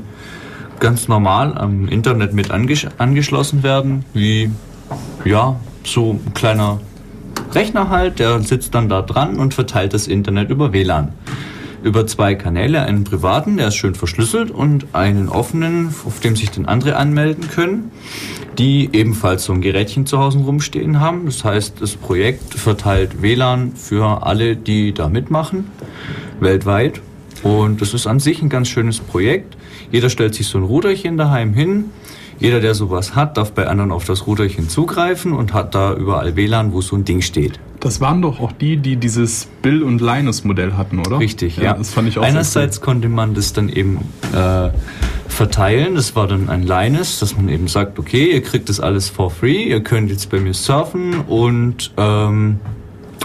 ganz normal am Internet mit anges angeschlossen werden, wie ja, so ein kleiner Rechner halt, der sitzt dann da dran und verteilt das Internet über WLAN. Über zwei Kanäle, einen privaten, der ist schön verschlüsselt und einen offenen, auf dem sich dann andere anmelden können die ebenfalls so ein Gerätchen zu Hause rumstehen haben. Das heißt, das Projekt verteilt WLAN für alle, die da mitmachen, weltweit. Und das ist an sich ein ganz schönes Projekt. Jeder stellt sich so ein Ruderchen daheim hin. Jeder, der sowas hat, darf bei anderen auf das Ruderchen zugreifen und hat da überall WLAN, wo so ein Ding steht. Das waren doch auch die, die dieses Bill und Linus Modell hatten, oder? Richtig, ja. ja. Das fand ich auch Einerseits cool. konnte man das dann eben äh, verteilen. Das war dann ein Linus, dass man eben sagt, okay, ihr kriegt das alles for free, ihr könnt jetzt bei mir surfen und ähm,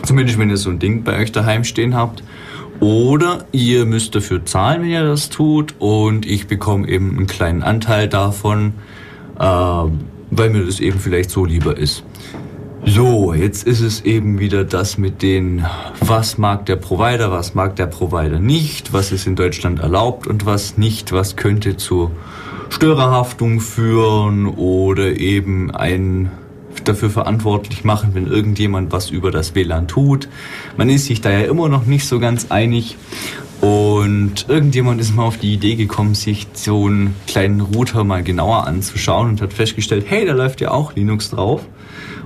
zumindest wenn ihr so ein Ding bei euch daheim stehen habt. Oder ihr müsst dafür zahlen, wenn ihr das tut und ich bekomme eben einen kleinen Anteil davon, äh, weil mir das eben vielleicht so lieber ist. So, jetzt ist es eben wieder das mit den, was mag der Provider, was mag der Provider nicht, was ist in Deutschland erlaubt und was nicht, was könnte zu Störerhaftung führen oder eben ein dafür verantwortlich machen, wenn irgendjemand was über das WLAN tut. Man ist sich da ja immer noch nicht so ganz einig und irgendjemand ist mal auf die Idee gekommen, sich so einen kleinen Router mal genauer anzuschauen und hat festgestellt, hey, da läuft ja auch Linux drauf.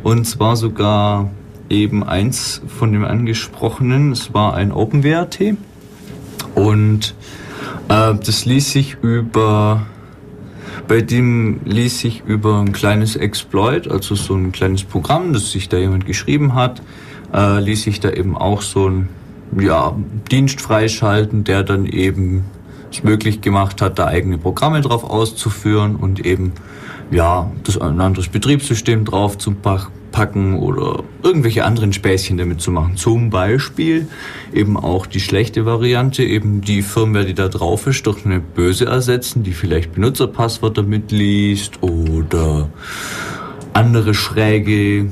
Und zwar sogar eben eins von dem angesprochenen. Es war ein OpenWrt. Und äh, das ließ sich über bei dem ließ sich über ein kleines Exploit, also so ein kleines Programm, das sich da jemand geschrieben hat, äh, ließ sich da eben auch so ein ja, Dienst freischalten, der dann eben es möglich gemacht hat, da eigene Programme drauf auszuführen und eben ja, das ein anderes Betriebssystem drauf zu packen oder irgendwelche anderen Späßchen damit zu machen. Zum Beispiel eben auch die schlechte Variante, eben die Firmware, die da drauf ist, durch eine böse ersetzen, die vielleicht Benutzerpasswörter mitliest oder andere schräge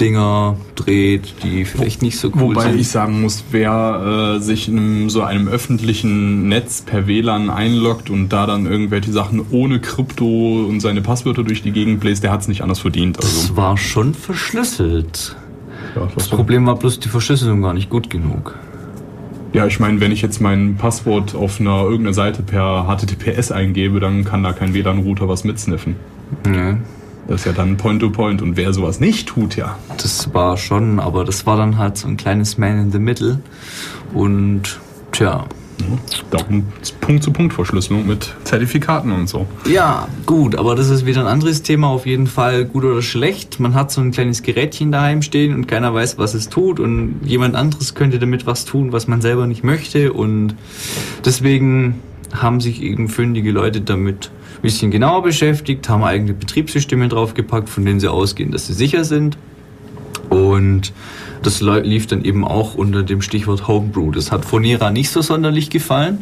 Dinger dreht, die vielleicht nicht so cool Wobei sind. Wobei ich sagen muss, wer äh, sich in so einem öffentlichen Netz per WLAN einloggt und da dann irgendwelche Sachen ohne Krypto und seine Passwörter durch die Gegend bläst, der hat es nicht anders verdient. Also. Das war schon verschlüsselt. Ja, das Problem war bloß die Verschlüsselung gar nicht gut genug. Ja, ich meine, wenn ich jetzt mein Passwort auf einer irgendeiner Seite per HTTPS eingebe, dann kann da kein WLAN-Router was mitsniffen. Nee. Das ist ja dann Point-to-Point. -point. Und wer sowas nicht tut, ja. Das war schon, aber das war dann halt so ein kleines Man in the Middle. Und tja. Darum Punkt-zu-Punkt-Verschlüsselung mit Zertifikaten und so. Ja, gut, aber das ist wieder ein anderes Thema, auf jeden Fall gut oder schlecht. Man hat so ein kleines Gerätchen daheim stehen und keiner weiß, was es tut und jemand anderes könnte damit was tun, was man selber nicht möchte und deswegen haben sich eben fündige Leute damit ein bisschen genauer beschäftigt, haben eigene Betriebssysteme draufgepackt, von denen sie ausgehen, dass sie sicher sind. Und das lief dann eben auch unter dem Stichwort Homebrew. Das hat Fonera nicht so sonderlich gefallen,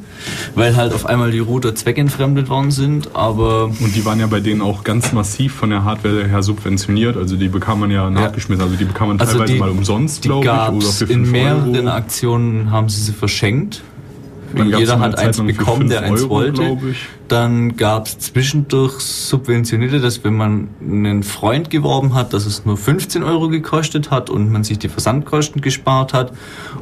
weil halt auf einmal die Router zweckentfremdet worden sind, aber... Und die waren ja bei denen auch ganz massiv von der Hardware her subventioniert, also die bekam man ja nachgeschmissen, also die bekam man Also teilweise die- mal umsonst, glaube ich, oder für in 5 mehreren Euro. Aktionen, haben sie sie verschenkt. Gab's Jeder hat eins bekommen, 5 der eins Euro, wollte. Dann gab es zwischendurch subventionierte, dass wenn man einen Freund geworben hat, dass es nur 15 Euro gekostet hat und man sich die Versandkosten gespart hat.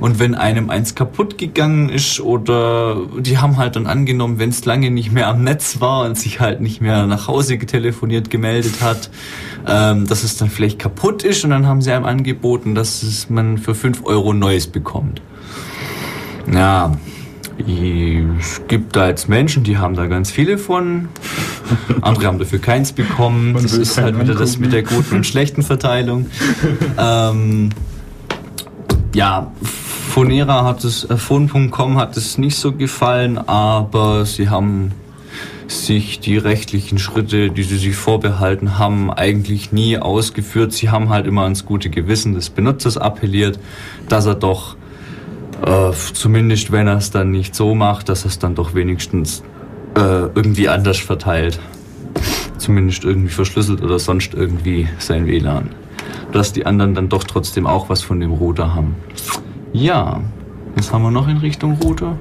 Und wenn einem eins kaputt gegangen ist oder die haben halt dann angenommen, wenn es lange nicht mehr am Netz war und sich halt nicht mehr nach Hause getelefoniert gemeldet hat, ähm, dass es dann vielleicht kaputt ist und dann haben sie einem angeboten, dass es man für 5 Euro neues bekommt. Ja, es gibt da jetzt Menschen, die haben da ganz viele von. Andere haben dafür keins bekommen. Man das ist halt wieder das angucken. mit der guten und schlechten Verteilung. ähm, ja, Fonera hat es, äh, Phone.com hat es nicht so gefallen, aber sie haben sich die rechtlichen Schritte, die sie sich vorbehalten haben, eigentlich nie ausgeführt. Sie haben halt immer ans gute Gewissen des Benutzers appelliert, dass er doch äh, zumindest wenn er es dann nicht so macht, dass er es dann doch wenigstens äh, irgendwie anders verteilt. Zumindest irgendwie verschlüsselt oder sonst irgendwie sein WLAN. Dass die anderen dann doch trotzdem auch was von dem Router haben. Ja, was haben wir noch in Richtung Router?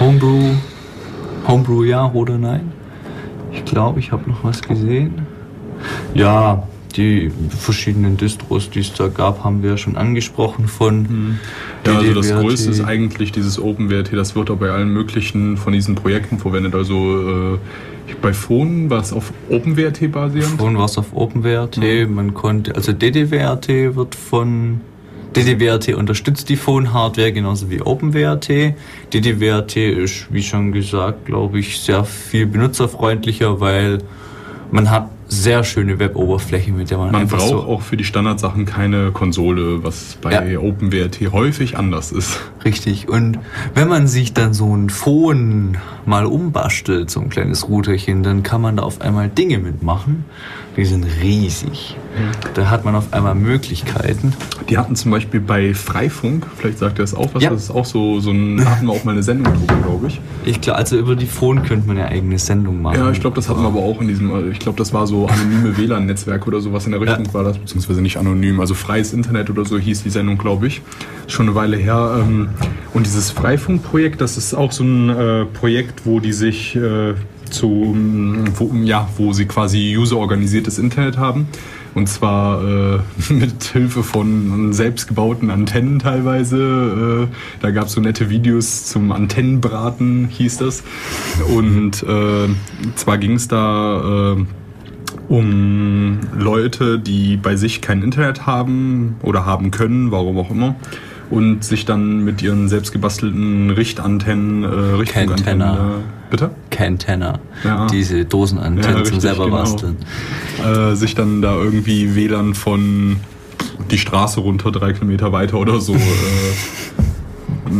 Homebrew. Homebrew ja oder nein? Ich glaube, ich habe noch was gesehen. Ja, die verschiedenen Distros, die es da gab, haben wir ja schon angesprochen von Ja, also das. Größte ist eigentlich dieses OpenWrt, das wird auch bei allen möglichen von diesen Projekten verwendet. Also äh, bei Phone war es auf OpenWrt basierend. Vorhin war es auf OpenWrt, man konnte, also DDWRT wird von DDWRT unterstützt die Phone-Hardware genauso wie OpenWrt. DDWRT ist, wie schon gesagt, glaube ich, sehr viel benutzerfreundlicher, weil man hat sehr schöne Web-Oberfläche, mit der man, Man braucht so auch für die Standardsachen keine Konsole, was bei Ja. OpenWrt häufig anders ist. Richtig. Und wenn man sich dann so ein Phone mal umbastelt, so ein kleines Routerchen, dann kann man da auf einmal Dinge mitmachen. Die sind riesig. Da hat man auf einmal Möglichkeiten. Die hatten zum Beispiel bei Freifunk, vielleicht sagt ihr das auch was, Ja. das ist auch so, so ein, hatten wir auch mal eine Sendung drüber, glaube ich. Ich glaube, also über die Phone könnte man ja eigene Sendung machen. Ja, ich glaube, das hatten wir aber auch in diesem, ich glaube, das war so anonyme WLAN-Netzwerk oder sowas in der Richtung war das, beziehungsweise nicht anonym, also freies Internet oder so hieß die Sendung, glaube ich. Schon eine Weile her. ähm, Und dieses Freifunk-Projekt, das ist auch so ein äh, Projekt, wo die sich äh, zu, ähm, wo, ja, wo sie quasi user-organisiertes Internet haben. Und zwar äh, mit Hilfe von selbstgebauten Antennen teilweise. Äh, da gab es so nette Videos zum Antennenbraten, hieß das. Und äh, zwar ging es da äh, um Leute, die bei sich kein Internet haben oder haben können, warum auch immer. Und sich dann mit ihren selbstgebastelten Richtantennen, äh, Richtfunkantennen... Äh, bitte? Cantenna. Ja. Diese Dosenantennen Ja, zum selber genau. basteln. äh, sich dann da irgendwie WLAN von die Straße runter, drei Kilometer weiter oder so, äh,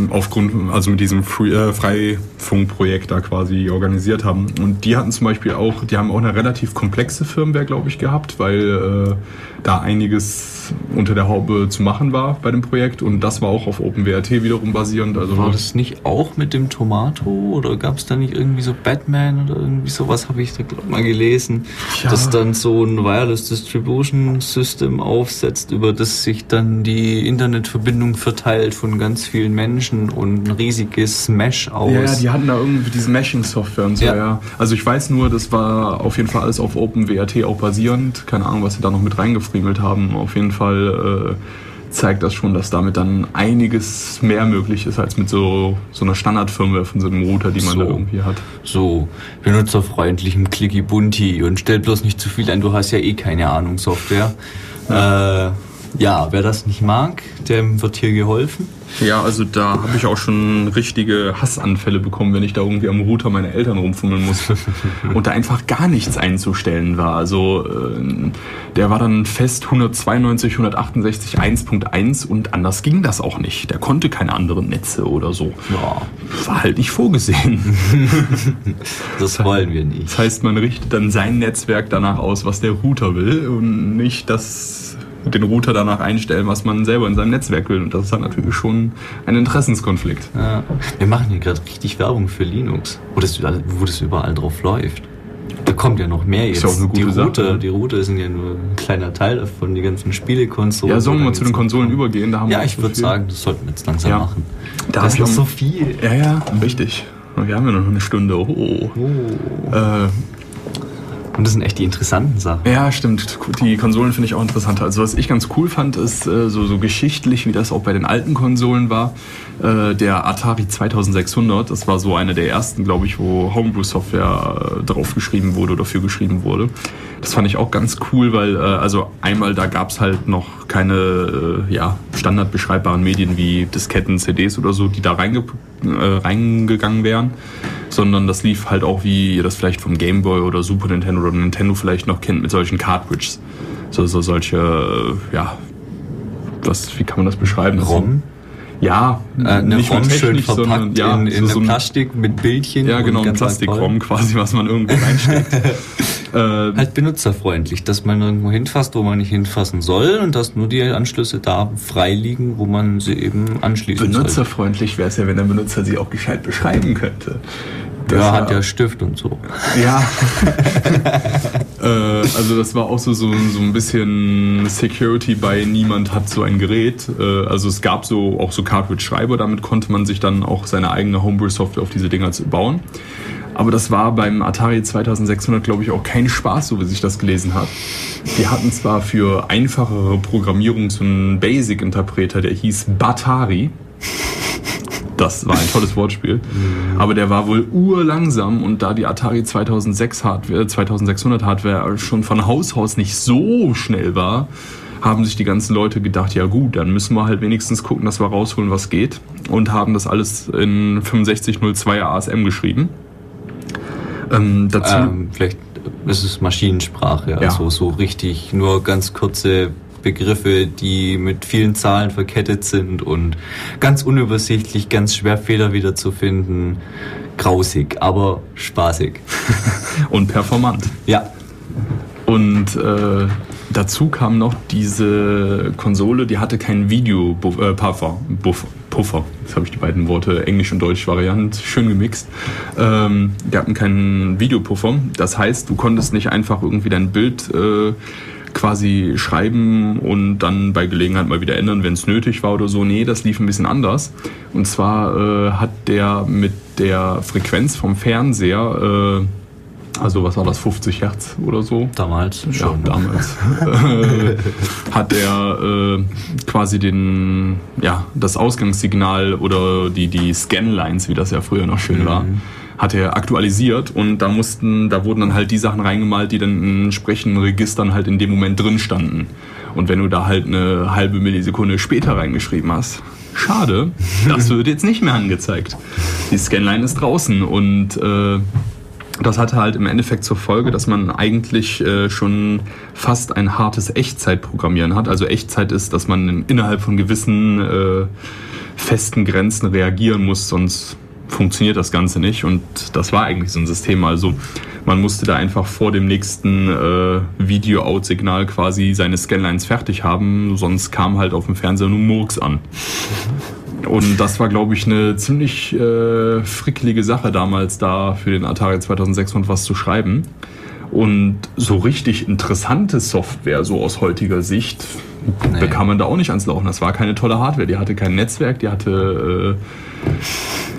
aufgrund, also mit diesem Free, äh, Freifunkprojekt da quasi organisiert haben. Und die hatten zum Beispiel auch, die haben auch eine relativ komplexe Firmware, glaube ich, gehabt, weil äh, da einiges unter der Haube zu machen war bei dem Projekt und das war auch auf OpenWrt wiederum basierend. Also War das nicht auch mit dem Tomato oder gab es da nicht irgendwie so Batman oder irgendwie sowas habe ich da glaub mal gelesen, Ja. dass dann so ein Wireless Distribution System aufsetzt, über das sich dann die Internetverbindung verteilt von ganz vielen Menschen und ein riesiges Mesh aus. Ja, ja, die hatten da irgendwie diese Meshing-Software und so, Ja. ja. Also ich weiß nur, das war auf jeden Fall alles auf OpenWrt auch basierend. Keine Ahnung, was sie da noch mit reingefriemelt haben. Auf jeden Fall äh, zeigt das schon, dass damit dann einiges mehr möglich ist als mit so, so einer Standardfirmware von so einem Router, die man So. da irgendwie hat. so benutzerfreundlichem Clicky Bunti und stell bloß nicht zu viel ein, du hast ja eh keine Ahnung Software. Äh, Ja, wer das nicht mag, dem wird hier geholfen. Ja, also da habe ich auch schon richtige Hassanfälle bekommen, wenn ich da irgendwie am Router meine Eltern rumfummeln musste und da einfach gar nichts einzustellen war. Also äh, der war dann fest 192, 168, 1.1 und anders ging das auch nicht. Der konnte keine anderen Netze oder so. Ja. War halt nicht vorgesehen. das wollen wir nicht. Das heißt, man richtet dann sein Netzwerk danach aus, was der Router will und nicht das den Router danach einstellen, was man selber in seinem Netzwerk will. Und das ist dann natürlich schon ein Interessenskonflikt. Ja. Wir machen hier gerade richtig Werbung für Linux, wo das, wo das überall drauf läuft. Da kommt ja noch mehr jetzt. Ist ja auch eine gute die Router, Sache. die Router sind ja nur ein kleiner Teil davon, die ganzen Spielekonsolen. Ja, sollen wir mal zu den Konsolen übergehen? Da haben ja, wir ich würde sagen, das sollten wir jetzt langsam ja. machen. Da das ist noch so viel. Ja, ja, richtig. Wir haben ja noch eine Stunde. Oh. oh. Äh, und das sind echt die interessanten Sachen. Ja, stimmt. Die Konsolen finde ich auch interessanter. Also was ich ganz cool fand, ist äh, so, so geschichtlich, wie das auch bei den alten Konsolen war, äh, der Atari 2600. Das war so eine der ersten, glaube ich, wo Homebrew-Software äh, draufgeschrieben wurde oder für geschrieben wurde. Das fand ich auch ganz cool, weil also einmal da gab es halt noch keine ja, standardbeschreibbaren Medien wie Disketten, CDs oder so, die da reinge äh, reingegangen wären, sondern das lief halt auch, wie ihr das vielleicht vom Game Boy oder Super Nintendo oder Nintendo vielleicht noch kennt, mit solchen Cartridges. So, so solche, äh, ja, was, wie kann man das beschreiben? ROM? Ja, äh, eine nicht ROM schön verpackt sondern, ja, in, in so, so Plastik mit Bildchen. Ja, genau, ein Plastikrom quasi, was man irgendwo reinsteckt. Ähm, halt benutzerfreundlich, dass man irgendwo hinfasst, wo man nicht hinfassen soll und dass nur die Anschlüsse da frei liegen, wo man sie eben anschließen soll. Benutzerfreundlich wäre es ja, wenn der Benutzer sie auch gescheit beschreiben könnte. Das ja, hat ja Stift und so. Ja. äh, also das war auch so, so, so ein bisschen Security bei niemand hat so ein Gerät. Äh, also es gab so auch so Cartridge-Schreiber, damit konnte man sich dann auch seine eigene Homebrew-Software auf diese Dinger bauen. Aber das war beim Atari 2600, glaube ich, auch kein Spaß, so wie sich das gelesen hat. Die hatten zwar für einfachere Programmierung so einen Basic-Interpreter, der hieß Batari. Das war ein tolles Wortspiel. Aber der war wohl urlangsam und da die Atari 2006 Hardware, 2600 Hardware schon von Haus aus nicht so schnell war, haben sich die ganzen Leute gedacht, ja gut, dann müssen wir halt wenigstens gucken, dass wir rausholen, was geht. Und haben das alles in 6502 ASM geschrieben. Ähm, dazu ähm, vielleicht ist es Maschinensprache, ja. also so richtig nur ganz kurze Begriffe, die mit vielen Zahlen verkettet sind und ganz unübersichtlich, ganz schwer Fehler wiederzufinden. Grausig, aber spaßig. und performant. Ja. Und äh, dazu kam noch diese Konsole, die hatte keinen Video-Puffer. Äh, Buffer. Puffer. Jetzt habe ich die beiden Worte Englisch und Deutsch Variant schön gemixt. Ähm, die hatten keinen Videopuffer. Das heißt, du konntest nicht einfach irgendwie dein Bild äh, quasi schreiben und dann bei Gelegenheit mal wieder ändern, wenn es nötig war oder so. Nee, das lief ein bisschen anders. Und zwar äh, hat der mit der Frequenz vom Fernseher äh, also was war das, 50 Hertz oder so? Damals schon. Ja, damals. hat er äh, quasi den, ja, das Ausgangssignal oder die, die Scanlines, wie das ja früher noch schön mhm. war, hat er aktualisiert und da mussten, da wurden dann halt die Sachen reingemalt, die dann in entsprechenden Registern halt in dem Moment drin standen. Und wenn du da halt eine halbe Millisekunde später reingeschrieben hast, schade, das wird jetzt nicht mehr angezeigt. Die Scanline ist draußen und äh, das hatte halt im Endeffekt zur Folge, dass man eigentlich äh, schon fast ein hartes Echtzeitprogrammieren hat. Also Echtzeit ist, dass man innerhalb von gewissen äh, festen Grenzen reagieren muss, sonst funktioniert das Ganze nicht. Und das war eigentlich so ein System. Also man musste da einfach vor dem nächsten äh, Video-Out-Signal quasi seine Scanlines fertig haben, sonst kam halt auf dem Fernseher nur Murks an. Und das war, glaube ich, eine ziemlich äh, frickelige Sache damals da für den Atari 2600 was zu schreiben. Und so richtig interessante Software, so aus heutiger Sicht, nee. bekam man da auch nicht ans Laufen. Das war keine tolle Hardware. Die hatte kein Netzwerk, die hatte. Äh,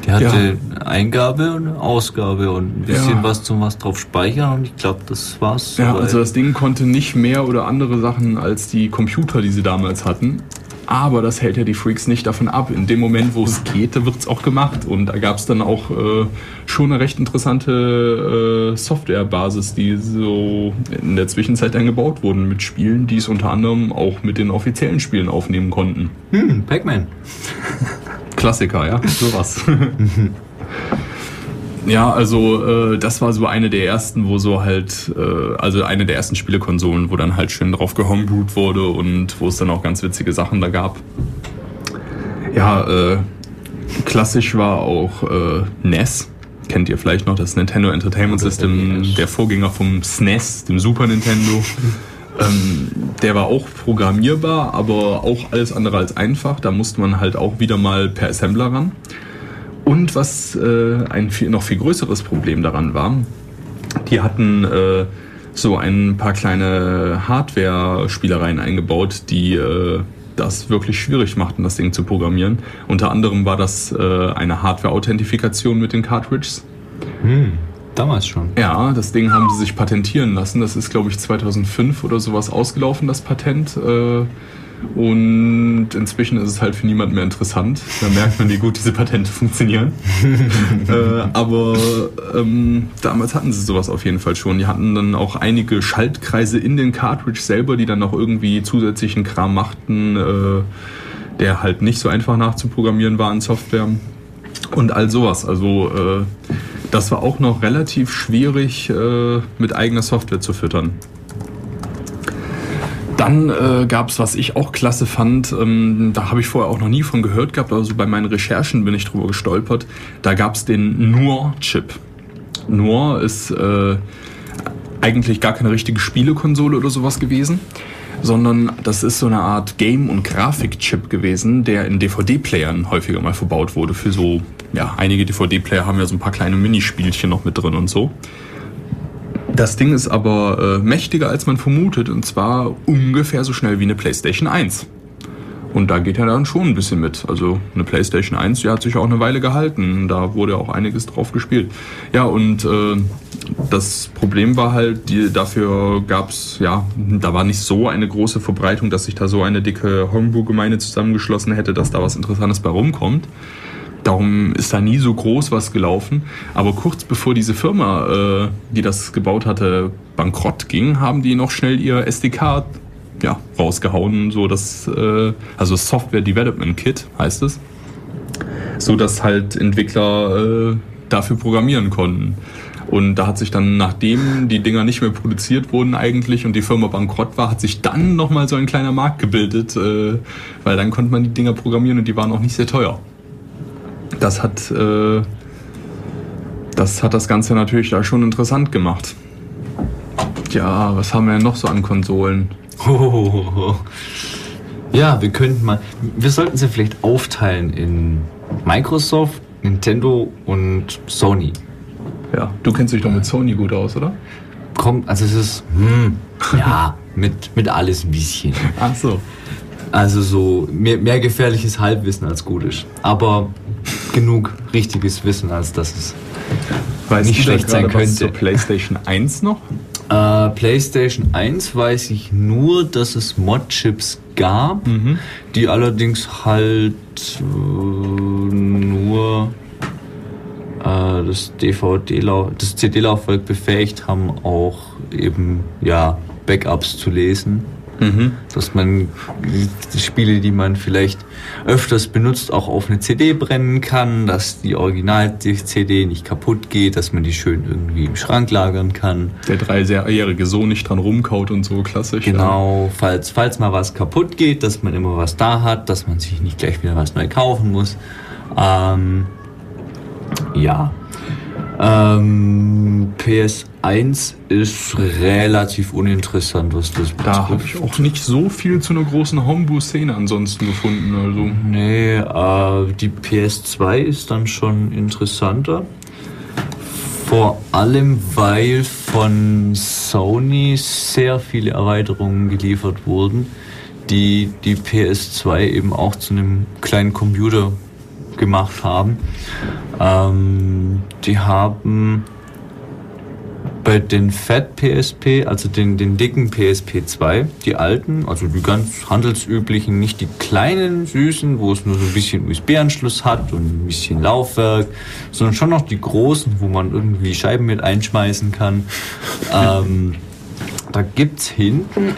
die hatte ja. Eingabe und Ausgabe und ein bisschen ja. was zum was drauf speichern und ich glaube, das war's. Ja, also das Ding konnte nicht mehr oder andere Sachen als die Computer, die sie damals hatten. Aber das hält ja die Freaks nicht davon ab. In dem Moment, wo es geht, da wird es auch gemacht. Und da gab es dann auch äh, schon eine recht interessante äh, Softwarebasis, die so in der Zwischenzeit dann gebaut wurden mit Spielen, die es unter anderem auch mit den offiziellen Spielen aufnehmen konnten. Hm, Pac-Man. Klassiker, ja, sowas. Ja, also äh, das war so eine der ersten, wo so halt, äh, also eine der ersten Spielekonsolen, wo dann halt schön drauf gehomebrewt wurde und wo es dann auch ganz witzige Sachen da gab. Ja, äh, klassisch war auch äh, NES. Kennt ihr vielleicht noch das Nintendo Entertainment System, der Vorgänger vom SNES, dem Super Nintendo. Ähm, der war auch programmierbar, aber auch alles andere als einfach. Da musste man halt auch wieder mal per Assembler ran. Und was äh, ein viel, noch viel größeres Problem daran war, die hatten äh, so ein paar kleine Hardware-Spielereien eingebaut, die äh, das wirklich schwierig machten, das Ding zu programmieren. Unter anderem war das äh, eine Hardware-Authentifikation mit den Cartridges. Hm, damals schon. Ja, das Ding haben sie sich patentieren lassen. Das ist, glaube ich, 2005 oder sowas ausgelaufen, das Patent. Und inzwischen ist es halt für niemanden mehr interessant. Da merkt man, wie gut diese Patente funktionieren. äh, aber ähm, damals hatten sie sowas auf jeden Fall schon. Die hatten dann auch einige Schaltkreise in den Cartridge selber, die dann noch irgendwie zusätzlichen Kram machten, äh, der halt nicht so einfach nachzuprogrammieren war in Software. Und all sowas. Also äh, das war auch noch relativ schwierig äh, mit eigener Software zu füttern. Dann äh, gab es, was ich auch klasse fand, ähm, da habe ich vorher auch noch nie von gehört gehabt, also bei meinen Recherchen bin ich drüber gestolpert. Da gab es den Noir-Chip. Noir ist äh, eigentlich gar keine richtige Spielekonsole oder sowas gewesen, sondern das ist so eine Art Game- und Grafikchip gewesen, der in DVD-Playern häufiger mal verbaut wurde. Für so, ja, einige DVD-Player haben ja so ein paar kleine Minispielchen noch mit drin und so. Das Ding ist aber äh, mächtiger, als man vermutet, und zwar ungefähr so schnell wie eine PlayStation 1. Und da geht er dann schon ein bisschen mit. Also eine PlayStation 1, die hat sich auch eine Weile gehalten. Da wurde auch einiges drauf gespielt. Ja, und äh, das Problem war halt, die, dafür gab's ja, da war nicht so eine große Verbreitung, dass sich da so eine dicke Homebrew-Gemeinde zusammengeschlossen hätte, dass da was Interessantes bei rumkommt. Darum ist da nie so groß was gelaufen. Aber kurz bevor diese Firma, äh, die das gebaut hatte, bankrott ging, haben die noch schnell ihr SDK ja, rausgehauen, so dass, äh, also Software Development Kit heißt es, so dass halt Entwickler äh, dafür programmieren konnten. Und da hat sich dann, nachdem die Dinger nicht mehr produziert wurden eigentlich und die Firma bankrott war, hat sich dann nochmal so ein kleiner Markt gebildet, äh, weil dann konnte man die Dinger programmieren und die waren auch nicht sehr teuer das hat, äh, das hat das Ganze natürlich da schon interessant gemacht. Ja, was haben wir denn noch so an Konsolen? Oh, ja, wir könnten mal, wir sollten sie vielleicht aufteilen in Microsoft, Nintendo und Sony. Ja, du kennst dich doch mit Sony gut aus, oder? Kommt, also es ist, hm, ja, mit, mit alles ein bisschen. Ach so. Also so mehr, mehr gefährliches Halbwissen als gutes. Aber genug richtiges Wissen, als dass es weißt nicht schlecht sein könnte. Was zur PlayStation 1 noch? Äh, PlayStation 1 weiß ich nur, dass es Mod-Chips gab, mhm. die allerdings halt äh, nur äh, das DVD, das CD-Laufwerk befähigt haben, auch eben ja Backups zu lesen. Mhm. Dass man die Spiele, die man vielleicht öfters benutzt, auch auf eine CD brennen kann, dass die Original-CD nicht kaputt geht, dass man die schön irgendwie im Schrank lagern kann. Der dreijährige Sohn nicht dran rumkaut und so, klassisch. Genau, ja. falls, falls mal was kaputt geht, dass man immer was da hat, dass man sich nicht gleich wieder was neu kaufen muss. Ähm, ja. Ähm, PS1 ist relativ uninteressant, was das betrifft. Da habe ich auch nicht so viel zu einer großen Homebrew-Szene ansonsten gefunden. Also. Nee, äh, die PS2 ist dann schon interessanter. Vor allem, weil von Sony sehr viele Erweiterungen geliefert wurden, die die PS2 eben auch zu einem kleinen Computer gemacht haben. Ähm, die haben bei den Fat PSP, also den, den dicken PSP 2, die alten, also die ganz handelsüblichen, nicht die kleinen süßen, wo es nur so ein bisschen USB-Anschluss hat und ein bisschen Laufwerk, sondern schon noch die großen, wo man irgendwie Scheiben mit einschmeißen kann. ähm, da gibt's hinten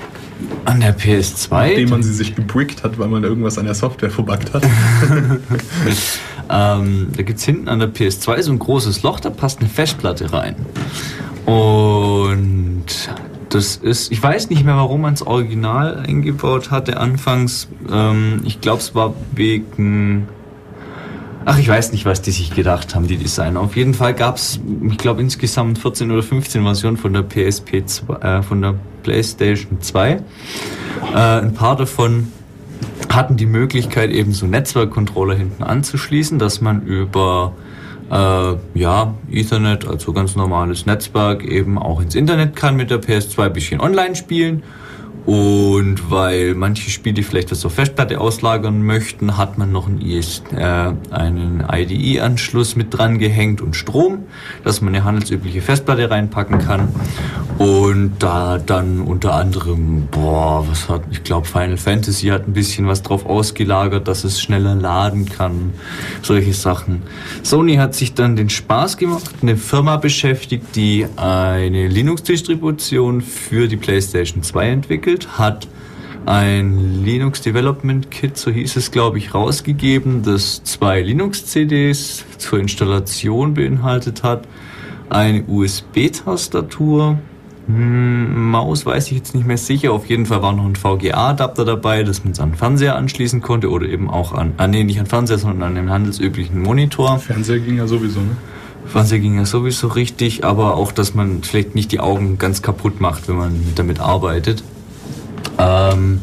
an der PS2. Nachdem man sie sich gebrickt hat, weil man irgendwas an der Software verbuggt hat. ähm, da gibt es hinten an der PS2 so ein großes Loch, da passt eine Festplatte rein. Und das ist, ich weiß nicht mehr, warum man es original eingebaut hatte anfangs. Ähm, ich glaube, es war wegen Ach, ich weiß nicht, was die sich gedacht haben, die Designer. Auf jeden Fall gab es, ich glaube, insgesamt 14 oder 15 Versionen von der PSP 2, äh, von der PlayStation 2. Äh, ein paar davon hatten die Möglichkeit, eben so Netzwerkcontroller hinten anzuschließen, dass man über äh, ja, Ethernet, also ganz normales Netzwerk, eben auch ins Internet kann mit der PS2 ein bisschen online spielen und weil manche Spiele vielleicht was auf Festplatte auslagern möchten, hat man noch einen, IS, äh, einen IDE-Anschluss mit dran gehängt und Strom, dass man eine handelsübliche Festplatte reinpacken kann. Und da dann unter anderem, boah, was hat, ich glaube Final Fantasy hat ein bisschen was drauf ausgelagert, dass es schneller laden kann, solche Sachen. Sony hat sich dann den Spaß gemacht, eine Firma beschäftigt, die eine Linux-Distribution für die PlayStation 2 entwickelt entwickelt, hat ein Linux Development Kit, so hieß es, glaube ich, rausgegeben, das zwei Linux-CDs zur Installation beinhaltet hat, eine USB-Tastatur, hm, Maus weiß ich jetzt nicht mehr sicher. Auf jeden Fall war noch ein VGA-Adapter dabei, dass man es an Fernseher anschließen konnte oder eben auch an, ah, nee, nicht an Fernseher, sondern an den handelsüblichen Monitor. Fernseher ging ja sowieso, ne? Fernseher ging ja sowieso richtig, aber auch, dass man vielleicht nicht die Augen ganz kaputt macht, wenn man damit arbeitet. Ähm,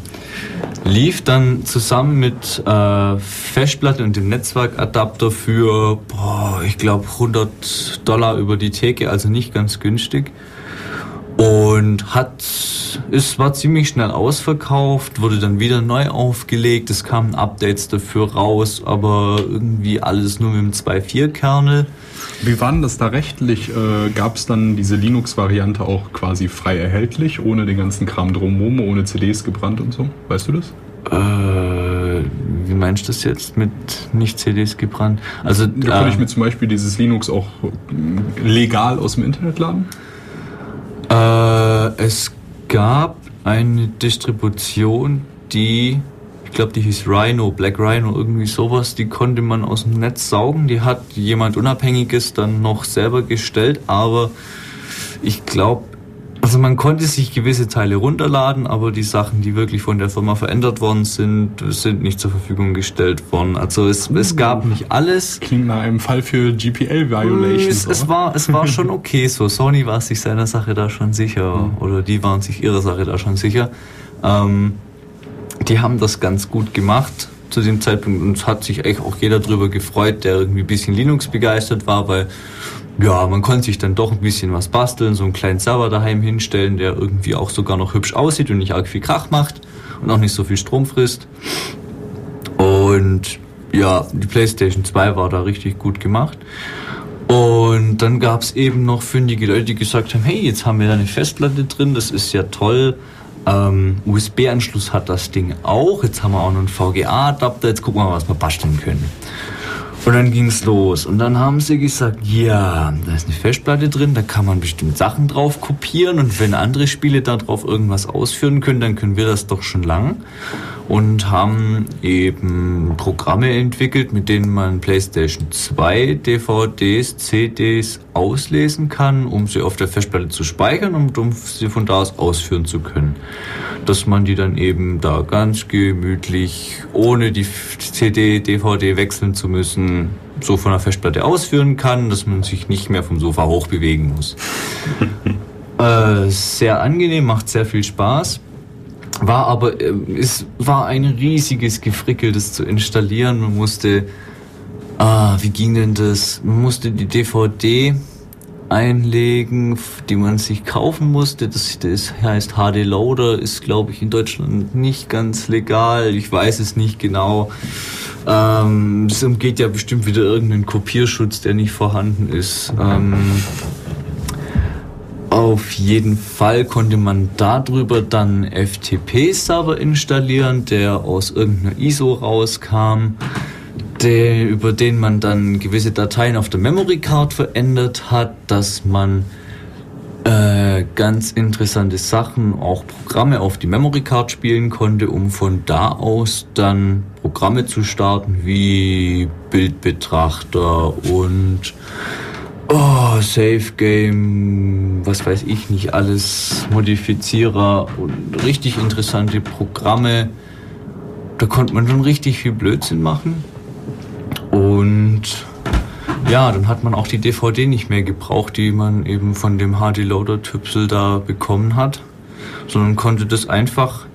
lief dann zusammen mit äh, Festplatte und dem Netzwerkadapter für, boah, ich glaube, 100 Dollar über die Theke, also nicht ganz günstig. Und hat, es war ziemlich schnell ausverkauft, wurde dann wieder neu aufgelegt, es kamen Updates dafür raus, aber irgendwie alles nur mit dem 2.4-Kernel. Wie war denn das da rechtlich? Äh, Gab es dann diese Linux-Variante auch quasi frei erhältlich, ohne den ganzen Kram drumherum, ohne CDs gebrannt und so? Weißt du das? Äh, wie meinst du das jetzt mit nicht CDs gebrannt? Also da kann ich mir zum Beispiel dieses Linux auch äh, legal aus dem Internet laden? Äh, es gab eine Distribution, die glaube, die hieß Rhino, Black Rhino, irgendwie sowas. Die konnte man aus dem Netz saugen. Die hat jemand Unabhängiges dann noch selber gestellt, aber ich glaube, also man konnte sich gewisse Teile runterladen, aber die Sachen, die wirklich von der Firma verändert worden sind, sind nicht zur Verfügung gestellt worden. Also es, es gab nicht alles. Klingt nach einem Fall für GPL-Violations. Es, es, war, es war schon okay so. Sony war sich seiner Sache da schon sicher. Mhm. Oder die waren sich ihrer Sache da schon sicher. Ähm, die haben das ganz gut gemacht zu dem Zeitpunkt und es hat sich eigentlich auch jeder darüber gefreut, der irgendwie ein bisschen Linux begeistert war, weil ja, man konnte sich dann doch ein bisschen was basteln, so einen kleinen Server daheim hinstellen, der irgendwie auch sogar noch hübsch aussieht und nicht arg viel Krach macht und auch nicht so viel Strom frisst. Und ja, die PlayStation 2 war da richtig gut gemacht. Und dann gab es eben noch fündige Leute, die gesagt haben, hey, jetzt haben wir da eine Festplatte drin, das ist ja toll. Ähm, USB-Anschluss hat das Ding auch. Jetzt haben wir auch noch einen VGA-Adapter. Jetzt gucken wir mal, was wir basteln können. Und dann ging's los. Und dann haben sie gesagt, ja, da ist eine Festplatte drin, da kann man bestimmt Sachen drauf kopieren. Und wenn andere Spiele da drauf irgendwas ausführen können, dann können wir das doch schon lang und haben eben Programme entwickelt, mit denen man PlayStation 2 DVDs, CDs auslesen kann, um sie auf der Festplatte zu speichern und um sie von da aus ausführen zu können. Dass man die dann eben da ganz gemütlich, ohne die CD, DVD wechseln zu müssen, so von der Festplatte ausführen kann, dass man sich nicht mehr vom Sofa hochbewegen muss. äh, sehr angenehm, macht sehr viel Spaß. War aber, äh, es war ein riesiges Gefrickel, das zu installieren. Man musste, ah, wie ging denn das? Man musste die DVD einlegen, die man sich kaufen musste. Das, das heißt HD Loader, ist glaube ich in Deutschland nicht ganz legal. Ich weiß es nicht genau. Ähm, es umgeht ja bestimmt wieder irgendeinen Kopierschutz, der nicht vorhanden ist. Ähm, Auf jeden Fall konnte man darüber dann FTP-Server installieren, der aus irgendeiner ISO rauskam, der, über den man dann gewisse Dateien auf der Memory Card verändert hat, dass man äh, ganz interessante Sachen, auch Programme auf die Memory Card spielen konnte, um von da aus dann Programme zu starten wie Bildbetrachter und oh, Safe Game, was weiß ich nicht, alles Modifizierer und richtig interessante Programme. Da konnte man schon richtig viel Blödsinn machen. Und ja, dann hat man auch die DVD nicht mehr gebraucht, die man eben von dem HD-Loader-Tüpsel da bekommen hat, sondern konnte das einfach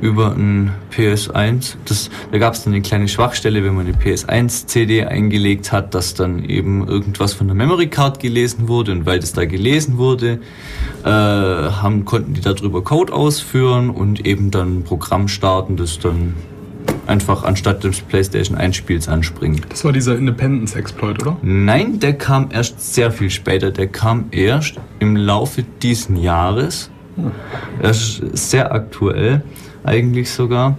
über ein PS1, das, da gab es dann eine kleine Schwachstelle, wenn man eine PS1-CD eingelegt hat, dass dann eben irgendwas von der Memory Card gelesen wurde und weil das da gelesen wurde, äh, haben, konnten die darüber Code ausführen und eben dann ein Programm starten, das dann einfach anstatt des PlayStation 1 Spiels anspringen. Das war dieser Independence Exploit, oder? Nein, der kam erst sehr viel später. Der kam erst im Laufe diesen Jahres. Hm. Er ist sehr aktuell, eigentlich sogar.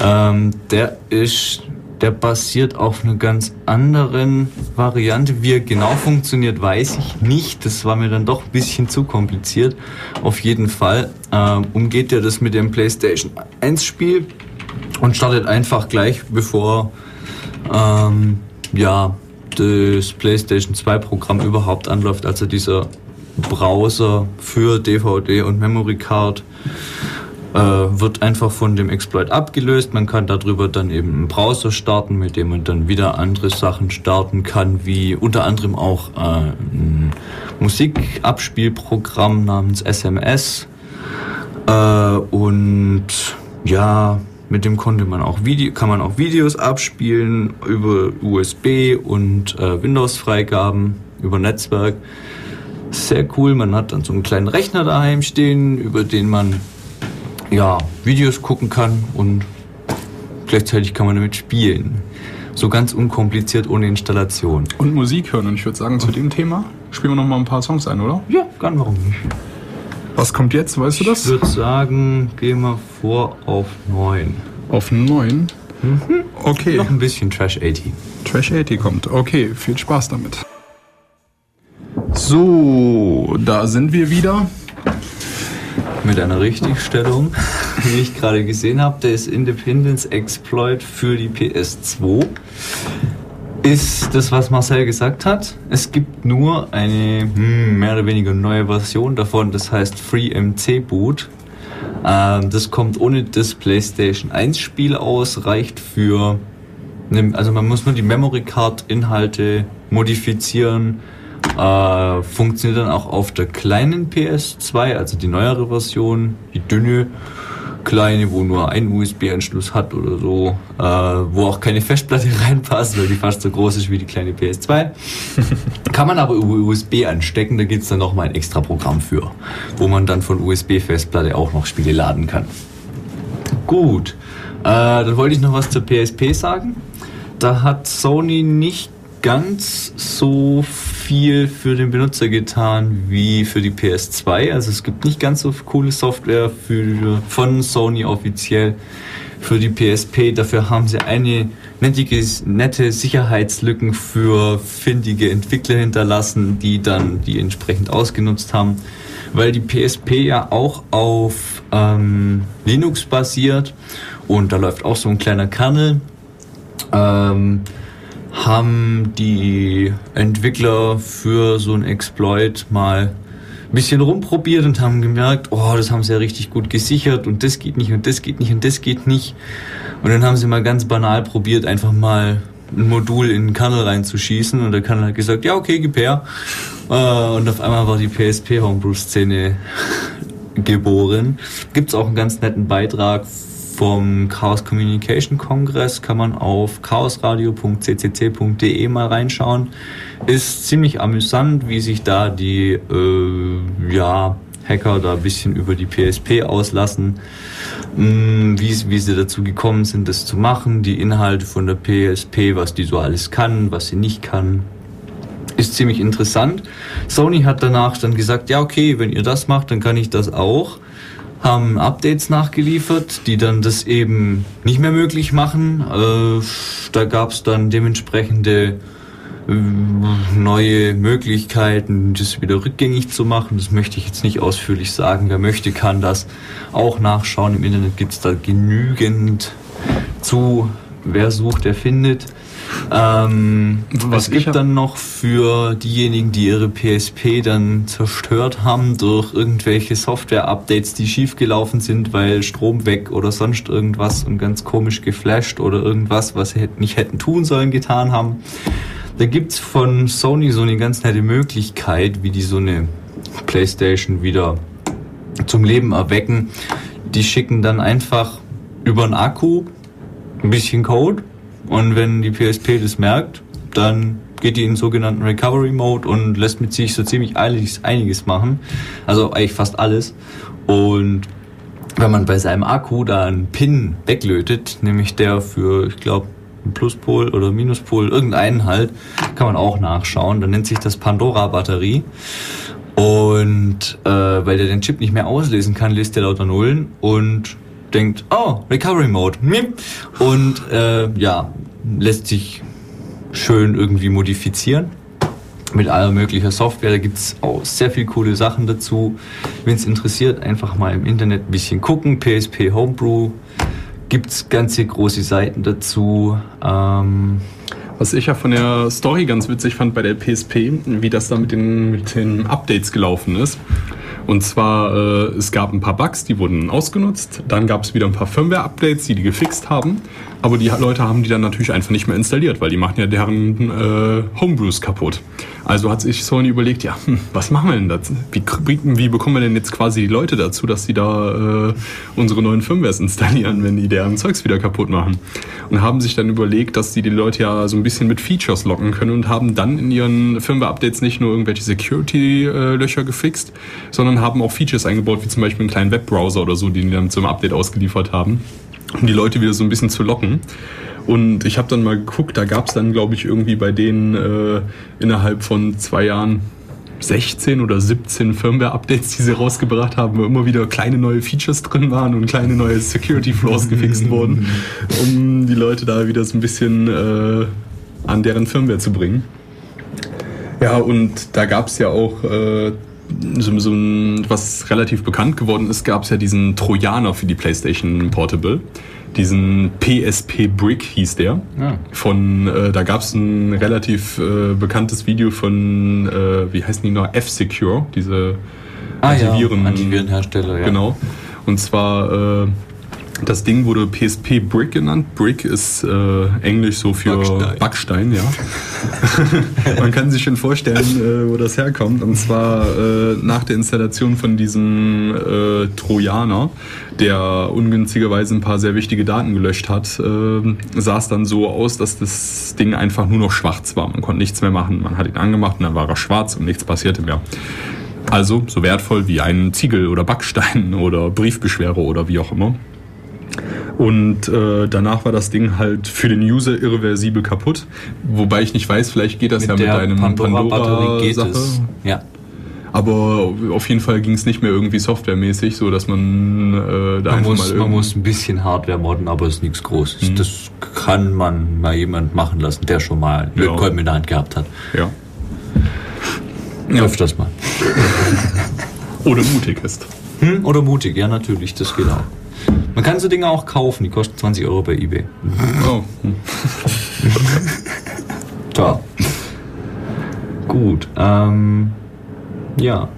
Ähm, der ist, der basiert auf einer ganz anderen Variante. Wie er genau funktioniert, weiß ich nicht. Das war mir dann doch ein bisschen zu kompliziert. Auf jeden Fall ähm, umgeht er das mit dem PlayStation 1 Spiel und startet einfach gleich bevor ähm, ja, das PlayStation 2 Programm überhaupt anläuft, also dieser Browser für DVD und Memory Card äh, wird einfach von dem Exploit abgelöst. Man kann darüber dann eben einen Browser starten, mit dem man dann wieder andere Sachen starten kann, wie unter anderem auch äh, ein Musikabspielprogramm namens SMS äh, und ja, mit dem konnte man auch Video, kann man auch Videos abspielen über USB und äh, Windows-Freigaben über Netzwerk. Sehr cool. Man hat dann so einen kleinen Rechner daheim stehen, über den man ja Videos gucken kann und gleichzeitig kann man damit spielen. So ganz unkompliziert ohne Installation. Und Musik hören. Und ich würde sagen, zu dem Thema spielen wir noch mal ein paar Songs ein, oder? Ja, gern, warum nicht? Was kommt jetzt, weißt du das? Ich würde sagen, gehen wir vor auf 9. Auf 9? Mhm. Okay. Noch ein bisschen Trash 80. Trash 80 kommt. Okay, viel Spaß damit. So, da sind wir wieder. Mit einer Richtigstellung, wie ich gerade gesehen habe, der ist Independence Exploit für die PS2 ist das, was Marcel gesagt hat. Es gibt nur eine hm, mehr oder weniger neue Version davon, das heißt FreeMC Boot. Ähm, das kommt ohne das PlayStation 1 Spiel aus, reicht für, eine, also man muss nur die Memory Card Inhalte modifizieren. Äh, funktioniert dann auch auf der kleinen PS2, also die neuere Version, die dünne kleine, wo nur ein USB-Anschluss hat oder so, äh, wo auch keine Festplatte reinpasst, weil die fast so groß ist wie die kleine PS2. Kann man aber über USB anstecken, da gibt es dann nochmal ein extra Programm für, wo man dann von USB-Festplatte auch noch Spiele laden kann. Gut, äh, dann wollte ich noch was zur PSP sagen. Da hat Sony nicht ganz so viel für den Benutzer getan wie für die PS2. Also es gibt nicht ganz so coole Software für, von Sony offiziell für die PSP. Dafür haben sie eine nette, nette Sicherheitslücken für findige Entwickler hinterlassen, die dann die entsprechend ausgenutzt haben. Weil die PSP ja auch auf ähm, Linux basiert und da läuft auch so ein kleiner Kernel. Ähm, haben die Entwickler für so ein Exploit mal ein bisschen rumprobiert und haben gemerkt, oh, das haben sie ja richtig gut gesichert und das geht nicht und das geht nicht und das geht nicht. Und dann haben sie mal ganz banal probiert, einfach mal ein Modul in den Kernel reinzuschießen und der Kernel hat gesagt, ja, okay, gib her. Äh, und auf einmal war die PSP Homebrew-Szene geboren. Gibt's auch einen ganz netten Beitrag vom Chaos Communication Kongress kann man auf chaosradio.ccc.de mal reinschauen. Ist ziemlich amüsant, wie sich da die äh, ja, Hacker da ein bisschen über die PSP auslassen, mm, wie, wie sie dazu gekommen sind, das zu machen, die Inhalte von der PSP, was die so alles kann, was sie nicht kann. ist ziemlich interessant. Sony hat danach dann gesagt, ja okay, wenn ihr das macht, dann kann ich das auch. Haben Updates nachgeliefert, die dann das eben nicht mehr möglich machen. Äh, da gab es dann dementsprechende äh, neue Möglichkeiten, das wieder rückgängig zu machen. Das möchte ich jetzt nicht ausführlich sagen. Wer möchte, kann das auch nachschauen. Im Internet gibt es da genügend zu. Wer sucht, der findet. Ähm, Was es gibt dann noch für diejenigen, die ihre PSP dann zerstört haben durch irgendwelche Software-Updates, die schiefgelaufen sind, weil Strom weg oder sonst irgendwas und ganz komisch geflasht oder irgendwas, was sie nicht hätten tun sollen, getan haben. Da gibt's von Sony so eine ganz nette Möglichkeit, wie die so eine Playstation wieder zum Leben erwecken. Die schicken dann einfach über einen Akku ein bisschen Code und wenn die PSP das merkt, dann geht die in den sogenannten Recovery Mode und lässt mit sich so ziemlich einiges, einiges machen. Also eigentlich fast alles. Und wenn man bei seinem Akku da einen Pin weglötet, nämlich der für, ich glaube, Pluspol oder Minuspol, irgendeinen halt, kann man auch nachschauen. Dann nennt sich das Pandora-Batterie. Und äh, weil der den Chip nicht mehr auslesen kann, lässt der lauter Nullen und denkt, oh, Recovery Mode. Und äh, ja, lässt sich schön irgendwie modifizieren mit aller möglicher Software. Da gibt es auch sehr viel coole Sachen dazu. Wenn es interessiert, einfach mal im Internet ein bisschen gucken. PSP Homebrew gibt es ganze große Seiten dazu. Ähm was ich ja von der Story ganz witzig fand bei der PSP, wie das da mit den, mit den Updates gelaufen ist. Und zwar, äh, es gab ein paar Bugs, die wurden ausgenutzt. Dann gab es wieder ein paar Firmware-Updates, die die gefixt haben. Aber die Leute haben die dann natürlich einfach nicht mehr installiert, weil die machen ja deren äh, Homebrews kaputt. Also hat sich Sony überlegt, ja, hm, was machen wir denn dazu? Wie, wie, bekommen wir denn jetzt quasi die Leute dazu, dass sie da äh, unsere neuen Firmwares installieren, wenn die deren Zeugs wieder kaputt machen? Und haben sich dann überlegt, dass die die Leute ja so ein bisschen mit Features locken können und haben dann in ihren Firmware-Updates nicht nur irgendwelche Security-Löcher gefixt, sondern haben auch Features eingebaut, wie zum Beispiel einen kleinen Webbrowser oder so, den die dann zum Update ausgeliefert haben um die Leute wieder so ein bisschen zu locken. Und ich habe dann mal geguckt, da gab es dann, glaube ich, irgendwie bei denen äh, innerhalb von zwei Jahren 16 oder 17 Firmware-Updates, die sie rausgebracht haben, wo immer wieder kleine neue Features drin waren und kleine neue Security-Flaws gefixt wurden, um die Leute da wieder so ein bisschen äh, an deren Firmware zu bringen. Ja, und da gab es ja auch äh, so, so ein, was relativ bekannt geworden ist, gab es ja diesen Trojaner für die PlayStation Portable. Diesen PSP Brick hieß der. Ja. Ah. Von, äh, da gab es ein relativ äh, bekanntes Video von, äh, wie heißen die noch, F-Secure, diese ah, Antiviren, ja, Antivirenhersteller. Ja. Genau. Und zwar äh, das Ding wurde PSP Brick genannt. Brick ist äh, Englisch so für Backstein, Backstein ja. Man kann sich schon vorstellen, äh, wo das herkommt. Und zwar äh, nach der Installation von diesem äh, Trojaner, der ungünstigerweise ein paar sehr wichtige Daten gelöscht hat, äh, sah es dann so aus, dass das Ding einfach nur noch schwarz war. Man konnte nichts mehr machen. Man hat ihn angemacht und dann war er schwarz und nichts passierte mehr. Also so wertvoll wie ein Ziegel oder Backstein oder Briefbeschwerer oder wie auch immer. Und äh, danach war das Ding halt für den User irreversibel kaputt. Wobei ich nicht weiß, vielleicht geht das mit ja mit einem Pandora-Sache. Pandora ja. Aber auf jeden Fall ging es nicht mehr irgendwie softwaremäßig, so dass man äh, da man einfach muss, mal Man muss ein bisschen Hardware modden, aber es ist nichts Großes. Mhm. Das kann man mal jemand machen lassen, der schon mal ja. in der Hand gehabt hat. Ja. ja. Öfters mal. Oder mutig ist. Hm? Oder mutig, ja natürlich, das geht auch. Man kann so Dinge auch kaufen, die kosten 20 Euro bei eBay. Oh. Toll. Gut. Ähm, ja.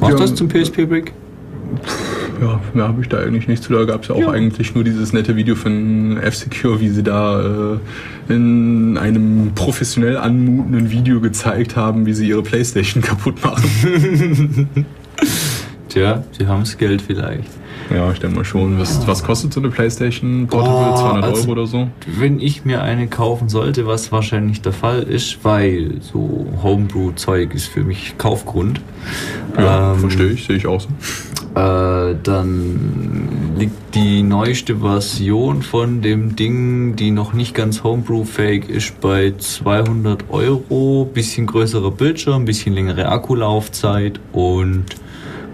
Was ja, das zum PSP Brick? Ja, mehr habe ich da eigentlich nicht zu. Da gab es ja auch ja. eigentlich nur dieses nette Video von F-Secure, wie sie da äh, in einem professionell anmutenden Video gezeigt haben, wie sie ihre Playstation kaputt machen. Tja, sie haben das Geld vielleicht. Ja, ich denke mal schon. Was, was kostet so eine PlayStation Portable? Oh, 200 also, Euro oder so? Wenn ich mir eine kaufen sollte, was wahrscheinlich der Fall ist, weil so Homebrew-Zeug ist für mich Kaufgrund. Ja, ähm, verstehe ich, sehe ich auch so. Äh, dann liegt die neueste Version von dem Ding, die noch nicht ganz Homebrew-fähig ist, bei 200 Euro. Bisschen größerer Bildschirm, bisschen längere Akkulaufzeit und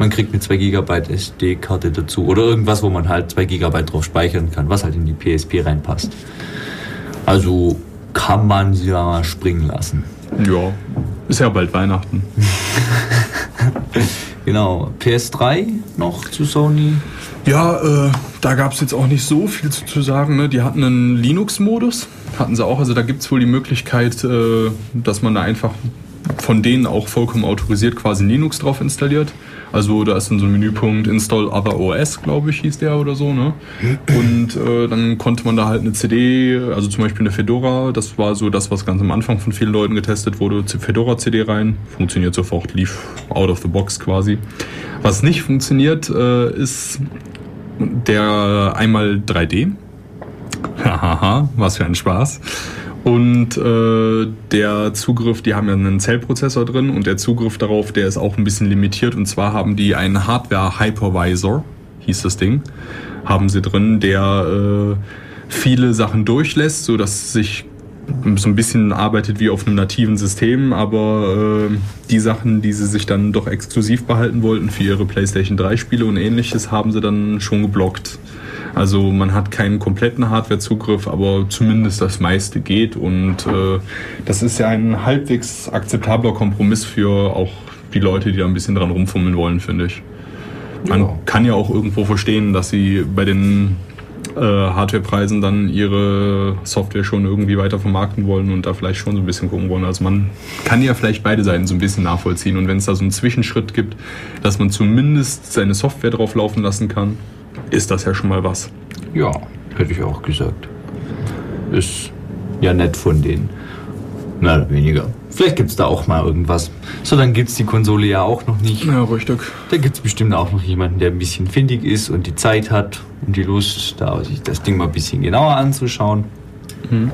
man kriegt eine 2 GB SD-Karte dazu oder irgendwas, wo man halt 2 GB drauf speichern kann, was halt in die PSP reinpasst. Also kann man sie ja mal springen lassen. Ja, ist ja bald Weihnachten. genau, PS3 noch zu Sony. Ja, äh, da gab es jetzt auch nicht so viel zu, zu sagen. Ne? Die hatten einen Linux-Modus, hatten sie auch. Also da gibt es wohl die Möglichkeit, äh, dass man da einfach von denen auch vollkommen autorisiert quasi Linux drauf installiert. Also da ist dann so ein Menüpunkt Install Other OS, glaube ich, hieß der oder so. Ne? Und äh, dann konnte man da halt eine CD, also zum Beispiel eine Fedora, das war so das, was ganz am Anfang von vielen Leuten getestet wurde, Fedora-CD rein, funktioniert sofort, lief out of the box quasi. Was nicht funktioniert, äh, ist der einmal 3D. Hahaha, was für ein Spaß. Und äh, der Zugriff, die haben ja einen Zellprozessor drin und der Zugriff darauf, der ist auch ein bisschen limitiert. Und zwar haben die einen Hardware-Hypervisor, hieß das Ding, haben sie drin, der äh, viele Sachen durchlässt, so dass sich so ein bisschen arbeitet wie auf einem nativen System, aber äh, die Sachen, die sie sich dann doch exklusiv behalten wollten für ihre PlayStation 3 Spiele und ähnliches, haben sie dann schon geblockt. Also man hat keinen kompletten Hardwarezugriff, aber zumindest das meiste geht und äh, das ist ja ein halbwegs akzeptabler Kompromiss für auch die Leute, die da ein bisschen dran rumfummeln wollen, finde ich. Man ja. kann ja auch irgendwo verstehen, dass sie bei den äh, Hardwarepreisen dann ihre Software schon irgendwie weiter vermarkten wollen und da vielleicht schon so ein bisschen gucken wollen. Also man kann ja vielleicht beide Seiten so ein bisschen nachvollziehen und wenn es da so einen Zwischenschritt gibt, dass man zumindest seine Software drauf laufen lassen kann, ist das ja schon mal was. Ja, hätte ich auch gesagt. Ist ja nett von denen. Mehr oder weniger. Vielleicht gibt es da auch mal irgendwas. So, dann gibt es die Konsole ja auch noch nicht. Ja, richtig. Da gibt es bestimmt auch noch jemanden, der ein bisschen findig ist und die Zeit hat und die Lust, da sich das Ding mal ein bisschen genauer anzuschauen. Mhm.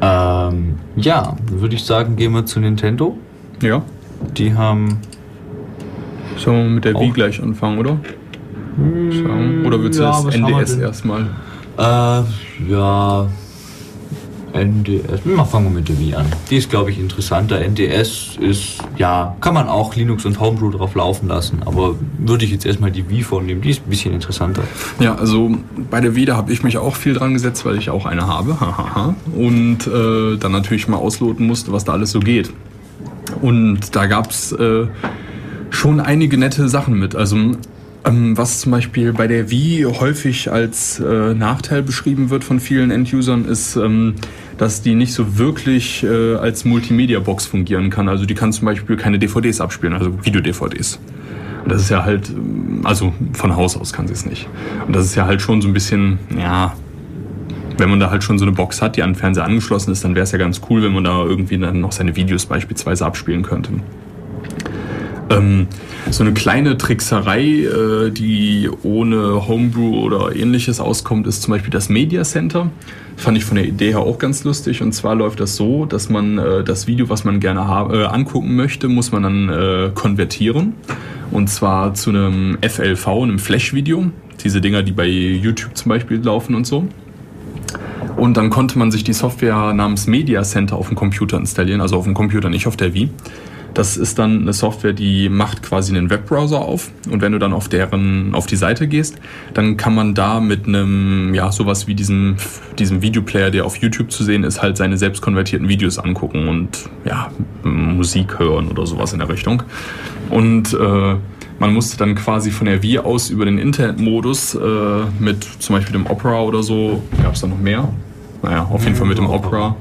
Ähm, ja, würde ich sagen, gehen wir zu Nintendo. Ja. Die haben. Sollen wir mit der Wii gleich anfangen, oder? Sagen? Oder willst du ja, das NDS erstmal? Äh, ja. NDS. Mal fangen wir mit der Wii an. Die ist, glaube ich, interessanter. NDS ist, ja, kann man auch Linux und Homebrew drauf laufen lassen, aber würde ich jetzt erstmal die Wii vornehmen. Die ist ein bisschen interessanter. Ja, also bei der Wii, da habe ich mich auch viel dran gesetzt, weil ich auch eine habe. und äh, dann natürlich mal ausloten musste, was da alles so geht. Und da gab es äh, schon einige nette Sachen mit. Also was zum Beispiel bei der Wii häufig als äh, Nachteil beschrieben wird von vielen Endusern, ist, ähm, dass die nicht so wirklich äh, als Multimedia-Box fungieren kann. Also die kann zum Beispiel keine DVDs abspielen, also Video-DVDs. Und das ist ja halt, ähm, also von Haus aus kann sie es nicht. Und das ist ja halt schon so ein bisschen, ja, wenn man da halt schon so eine Box hat, die an den Fernseher angeschlossen ist, dann wäre es ja ganz cool, wenn man da irgendwie dann noch seine Videos beispielsweise abspielen könnte. Ähm, so eine kleine Trickserei, äh, die ohne Homebrew oder ähnliches auskommt, ist zum Beispiel das Media Center. Fand ich von der Idee her auch ganz lustig. Und zwar läuft das so, dass man äh, das Video, was man gerne äh, angucken möchte, muss man dann äh, konvertieren. Und zwar zu einem FLV, einem Flash-Video. Diese Dinger, die bei YouTube zum Beispiel laufen und so. Und dann konnte man sich die Software namens Media Center auf dem Computer installieren, also auf dem Computer, nicht auf der Wii. Das ist dann eine Software, die macht quasi einen Webbrowser auf. Und wenn du dann auf deren, auf die Seite gehst, dann kann man da mit einem, ja, sowas wie diesem, diesem Videoplayer, der auf YouTube zu sehen ist, halt seine selbst konvertierten Videos angucken und, ja, Musik hören oder sowas in der Richtung. Und, äh, man musste dann quasi von der Wii aus über den Internetmodus äh, mit zum Beispiel dem Opera oder so, gab es da noch mehr? Naja, auf jeden Fall mit dem Opera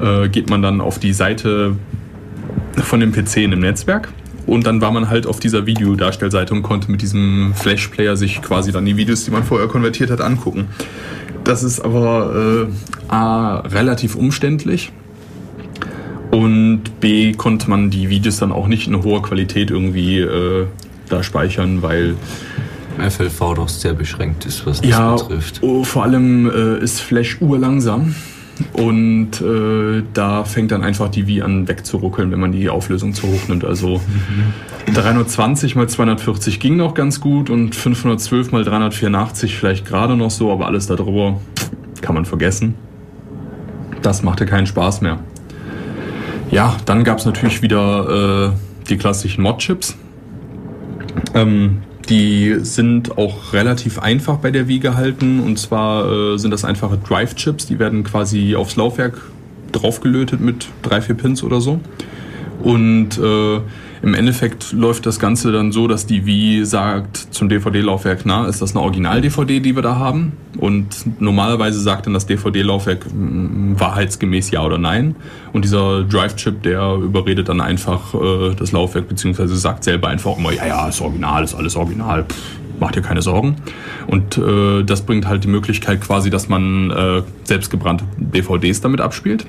äh, geht man dann auf die Seite von dem PC in dem Netzwerk. Und dann war man halt auf dieser Videodarstellseite und konnte mit diesem Flash-Player sich quasi dann die Videos, die man vorher konvertiert hat, angucken. Das ist aber äh, A, relativ umständlich. Und B, konnte man die Videos dann auch nicht in hoher Qualität irgendwie äh, da speichern, weil FLV doch sehr beschränkt ist, was das ja, betrifft. Oh, vor allem äh, ist Flash urlangsam. Und äh, da fängt dann einfach die Wii an wegzuruckeln, wenn man die Auflösung zu hoch nimmt. Also mhm. 320 mal 240 ging noch ganz gut und 512 mal 384 vielleicht gerade noch so, aber alles darüber kann man vergessen. Das machte keinen Spaß mehr. Ja, dann gab es natürlich wieder äh, die klassischen Mod-Chips. Ähm, die sind auch relativ einfach bei der Wii gehalten. Und zwar äh, sind das einfache Drive-Chips. Die werden quasi aufs Laufwerk draufgelötet mit drei, vier Pins oder so. Und äh, im Endeffekt läuft das Ganze dann so, dass die Wii sagt zum DVD-Laufwerk, na, ist das eine Original-DVD, die wir da haben? Und normalerweise sagt dann das DVD-Laufwerk mm, wahrheitsgemäß ja oder nein. Und dieser Drive-Chip, der überredet dann einfach äh, das Laufwerk, beziehungsweise sagt selber einfach immer, ja, ja, ist original, ist alles original. Pff, macht dir keine Sorgen. Und äh, das bringt halt die Möglichkeit quasi, dass man äh, selbstgebrannte DVDs damit abspielt.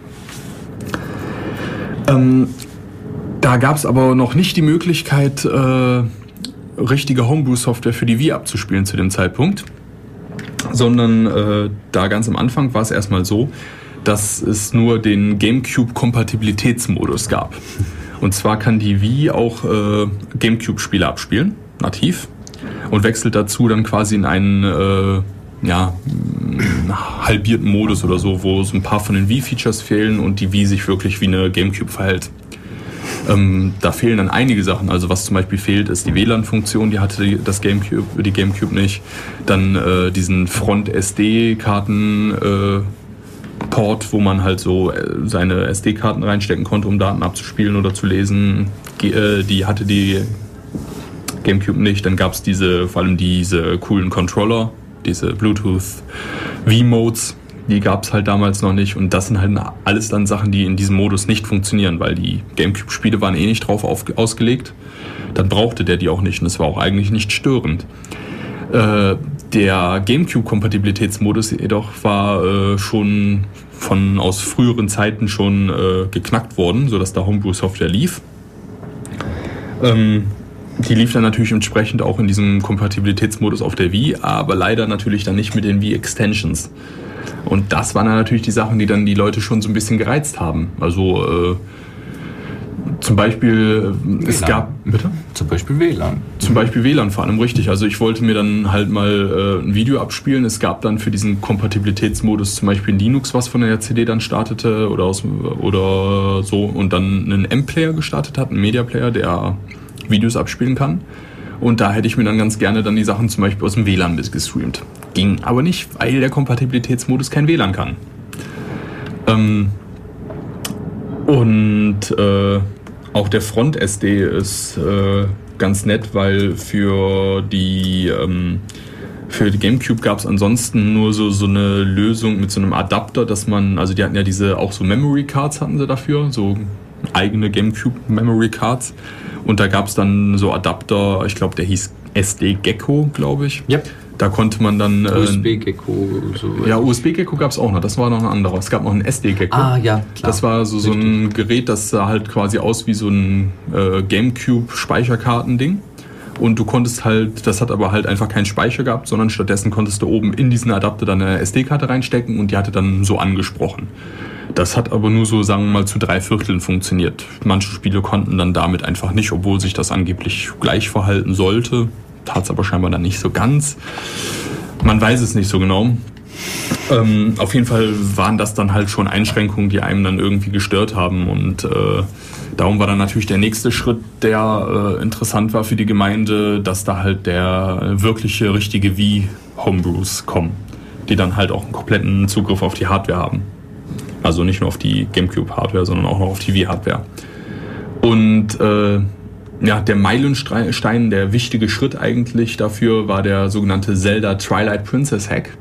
Ähm, da gab es aber noch nicht die Möglichkeit, äh, richtige Homebrew-Software für die Wii abzuspielen zu dem Zeitpunkt, sondern äh, da ganz am Anfang war es erstmal so, dass es nur den GameCube-Kompatibilitätsmodus gab. Und zwar kann die Wii auch äh, GameCube-Spiele abspielen, nativ, und wechselt dazu dann quasi in einen äh, ja, halbierten Modus oder so, wo so ein paar von den Wii-Features fehlen und die Wii sich wirklich wie eine GameCube verhält. Ähm, da fehlen dann einige Sachen. Also was zum Beispiel fehlt, ist die WLAN-Funktion, die hatte das GameCube, die GameCube nicht. Dann äh, diesen Front-SD-Karten. Äh, Port, wo man halt so äh, seine SD-Karten reinstecken konnte, um Daten abzuspielen oder zu lesen. Äh, die hatte die GameCube nicht. Dann gab es diese, vor allem diese coolen Controller, diese Bluetooth V-Modes, die gab es halt damals noch nicht. Und das sind halt alles dann Sachen, die in diesem Modus nicht funktionieren, weil die GameCube-Spiele waren eh nicht drauf auf, ausgelegt. Dann brauchte der die auch nicht und es war auch eigentlich nicht störend. Äh, der GameCube-Kompatibilitätsmodus jedoch war äh, schon von aus früheren Zeiten schon äh, geknackt worden, sodass da Homebrew-Software lief. Ähm, die lief dann natürlich entsprechend auch in diesem Kompatibilitätsmodus auf der Wii, aber leider natürlich dann nicht mit den Wii-Extensions. Und das waren dann natürlich die Sachen, die dann die Leute schon so ein bisschen gereizt haben. Also äh, zum Beispiel, WLAN. es gab. Bitte? Zum Beispiel WLAN. Zum Beispiel WLAN vor allem, richtig. Also ich wollte mir dann halt mal äh, ein Video abspielen. Es gab dann für diesen Kompatibilitätsmodus zum Beispiel Linux, was von der CD dann startete oder, aus, oder so und dann einen M-Player gestartet hat, einen Media-Player, der Videos abspielen kann. Und da hätte ich mir dann ganz gerne dann die Sachen zum Beispiel aus dem WLAN gestreamt. Ging aber nicht, weil der Kompatibilitätsmodus kein WLAN kann. Ähm, und äh, auch der Front SD ist äh, ganz nett, weil für die ähm, für die GameCube gab es ansonsten nur so, so eine Lösung mit so einem Adapter, dass man, also die hatten ja diese, auch so Memory Cards hatten sie dafür, so eigene GameCube Memory Cards. Und da gab es dann so Adapter, ich glaube, der hieß SD Gecko, glaube ich. Yep. Da konnte man dann. Äh, USB-Gecko. So ja, USB-Gecko gab es auch noch. Das war noch ein anderer. Es gab noch ein SD-Gecko. Ah, ja, klar. Das war so, so ein Gerät, das sah halt quasi aus wie so ein äh, Gamecube-Speicherkartending. Und du konntest halt, das hat aber halt einfach keinen Speicher gehabt, sondern stattdessen konntest du oben in diesen Adapter dann eine SD-Karte reinstecken und die hatte dann so angesprochen. Das hat aber nur so, sagen wir mal, zu drei Vierteln funktioniert. Manche Spiele konnten dann damit einfach nicht, obwohl sich das angeblich gleich verhalten sollte. Tat es aber scheinbar dann nicht so ganz. Man weiß es nicht so genau. Ähm, auf jeden Fall waren das dann halt schon Einschränkungen, die einem dann irgendwie gestört haben. Und äh, darum war dann natürlich der nächste Schritt, der äh, interessant war für die Gemeinde, dass da halt der wirkliche, richtige Wii-Homebrews kommen, die dann halt auch einen kompletten Zugriff auf die Hardware haben. Also nicht nur auf die GameCube-Hardware, sondern auch noch auf die Wii-Hardware. Und äh, ja, der Meilenstein, der wichtige Schritt eigentlich dafür war der sogenannte Zelda Twilight Princess Hack.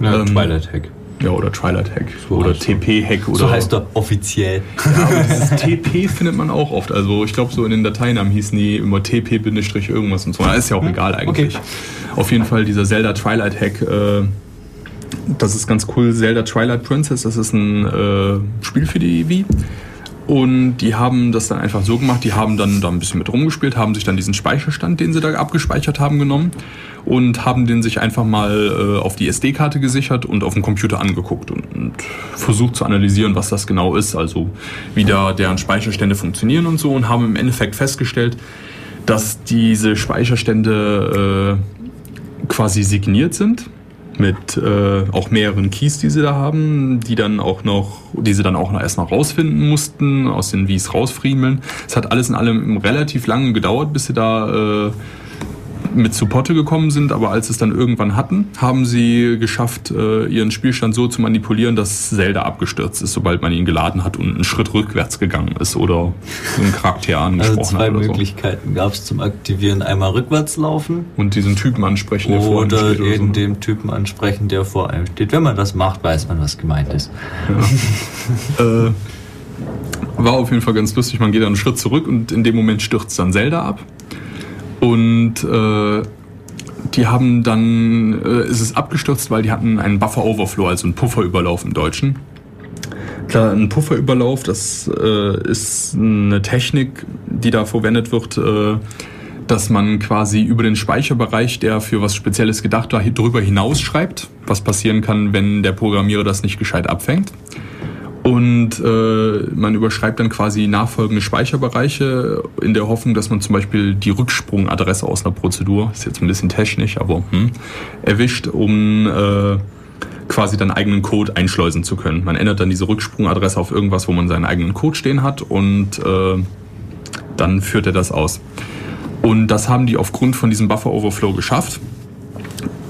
Ja, ähm, Twilight Hack. Ja, oder Twilight Hack. So oder TP-Hack. So heißt er offiziell. Ja, dieses TP findet man auch oft. Also ich glaube, so in den Dateinamen hießen die immer TP- irgendwas und so. Das ist ja auch hm, egal eigentlich. Okay. Auf jeden Fall dieser Zelda Twilight Hack. Äh, das ist ganz cool. Zelda Twilight Princess, das ist ein äh, Spiel für die Wii. Und die haben das dann einfach so gemacht, die haben dann da ein bisschen mit rumgespielt, haben sich dann diesen Speicherstand, den sie da abgespeichert haben, genommen und haben den sich einfach mal äh, auf die SD-Karte gesichert und auf dem Computer angeguckt und, und, versucht zu analysieren, was das genau ist, also wie da deren Speicherstände funktionieren und so und haben im Endeffekt festgestellt, dass diese Speicherstände äh, quasi signiert sind mit äh, auch mehreren Keys, die sie da haben, die dann auch noch, die sie dann auch noch erstmal rausfinden mussten, aus den Wies rausfriemeln. Es hat alles in allem relativ lange gedauert, bis sie da äh, mit zu Potte gekommen sind, aber als es dann irgendwann hatten, haben sie geschafft, äh, ihren Spielstand so zu manipulieren, dass Zelda abgestürzt ist, sobald man ihn geladen hat und einen Schritt rückwärts gegangen ist oder einen Charakter also angesprochen also zwei hat. Zwei Möglichkeiten so. gab es zum Aktivieren. Einmal rückwärts laufen. Und diesen Typen ansprechen, der vor einem steht. Oder eben so. den Typen ansprechen, der vor einem steht. Wenn man das macht, weiß man, was gemeint ist. Ja. äh, war auf jeden Fall ganz lustig. Man geht dann einen Schritt zurück und in dem Moment stürzt dann Zelda ab. Und äh, die haben dann, äh, ist es abgestürzt, weil die hatten einen Buffer Overflow, also einen Pufferüberlauf im Deutschen. Klar, ein Pufferüberlauf, das äh, ist eine Technik, die da verwendet wird, äh, dass man quasi über den Speicherbereich, der für was Spezielles gedacht war, drüber hinausschreibt, was passieren kann, wenn der Programmierer das nicht gescheit abfängt. Und äh, man überschreibt dann quasi nachfolgende Speicherbereiche in der Hoffnung, dass man zum Beispiel die Rücksprungadresse aus einer Prozedur, ist jetzt ein bisschen technisch, aber hm, erwischt, um äh, quasi dann eigenen Code einschleusen zu können. Man ändert dann diese Rücksprungadresse auf irgendwas, wo man seinen eigenen Code stehen hat und äh, dann führt er das aus. Und das haben die aufgrund von diesem Buffer Overflow geschafft.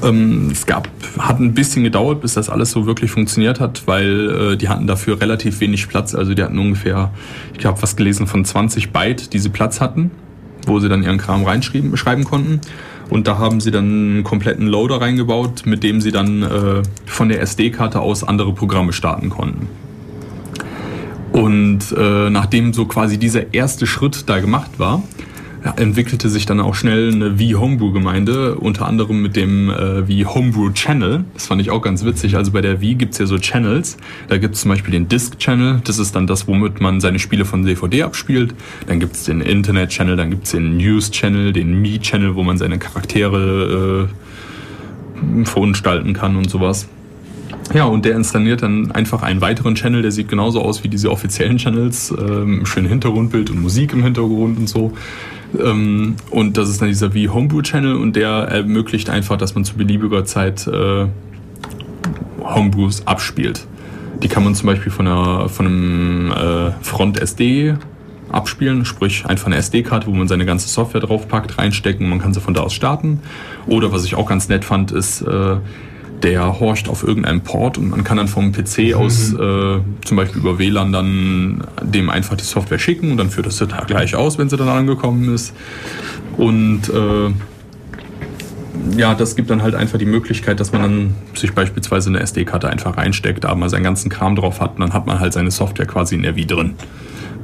Ähm, es gab, hat ein bisschen gedauert, bis das alles so wirklich funktioniert hat, weil äh, die hatten dafür relativ wenig Platz. Also die hatten ungefähr, ich habe was gelesen von 20 Byte, die sie Platz hatten, wo sie dann ihren Kram reinschreiben schreiben konnten. Und da haben sie dann einen kompletten Loader reingebaut, mit dem sie dann äh, von der SD-Karte aus andere Programme starten konnten. Und äh, nachdem so quasi dieser erste Schritt da gemacht war, entwickelte sich dann auch schnell eine Wii-Homebrew-Gemeinde, unter anderem mit dem äh, Wii-Homebrew-Channel. Das fand ich auch ganz witzig. Also bei der Wii gibt's ja so Channels. Da gibt's zum Beispiel den Disk-Channel. Das ist dann das, womit man seine Spiele von DVD abspielt. Dann gibt's den Internet-Channel, dann gibt's den News-Channel, den Me-Channel, wo man seine Charaktere äh, verunstalten kann und sowas. Ja, und der installiert dann einfach einen weiteren Channel, der sieht genauso aus wie diese offiziellen Channels, ähm, schön Hintergrundbild und Musik im Hintergrund und so. Ähm, und das ist dann dieser wie Homebrew Channel und der ermöglicht einfach, dass man zu beliebiger Zeit äh, Homebrews abspielt. Die kann man zum Beispiel von, einer, von einem äh, Front SD abspielen, sprich einfach eine SD-Karte, wo man seine ganze Software draufpackt, reinstecken, man kann sie von da aus starten. Oder was ich auch ganz nett fand, ist äh, der horcht auf irgendeinem Port und man kann dann vom PC mhm. aus äh, zum Beispiel über WLAN dann dem einfach die Software schicken und dann führt das da gleich aus, wenn sie dann angekommen ist. Und äh, ja, das gibt dann halt einfach die Möglichkeit, dass man dann sich beispielsweise eine SD-Karte einfach reinsteckt, da mal seinen ganzen Kram drauf hat und dann hat man halt seine Software quasi in der Wii drin.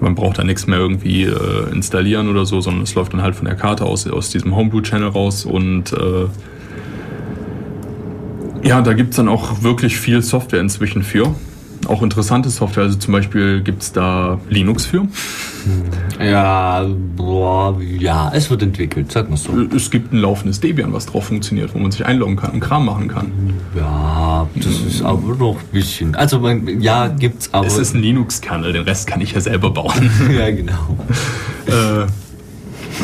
Man braucht da nichts mehr irgendwie äh, installieren oder so, sondern es läuft dann halt von der Karte aus, aus diesem Homebrew-Channel raus und äh, ja, da gibt es dann auch wirklich viel Software inzwischen für. Auch interessante Software, also zum Beispiel gibt es da Linux für. Ja, boah, ja, es wird entwickelt, sag mal so. Es gibt ein laufendes Debian, was drauf funktioniert, wo man sich einloggen kann und Kram machen kann. Ja, das ist aber noch ein bisschen. Also, man, ja, gibt's aber. Es ist ein Linux-Kernel, den Rest kann ich ja selber bauen. ja, genau. äh,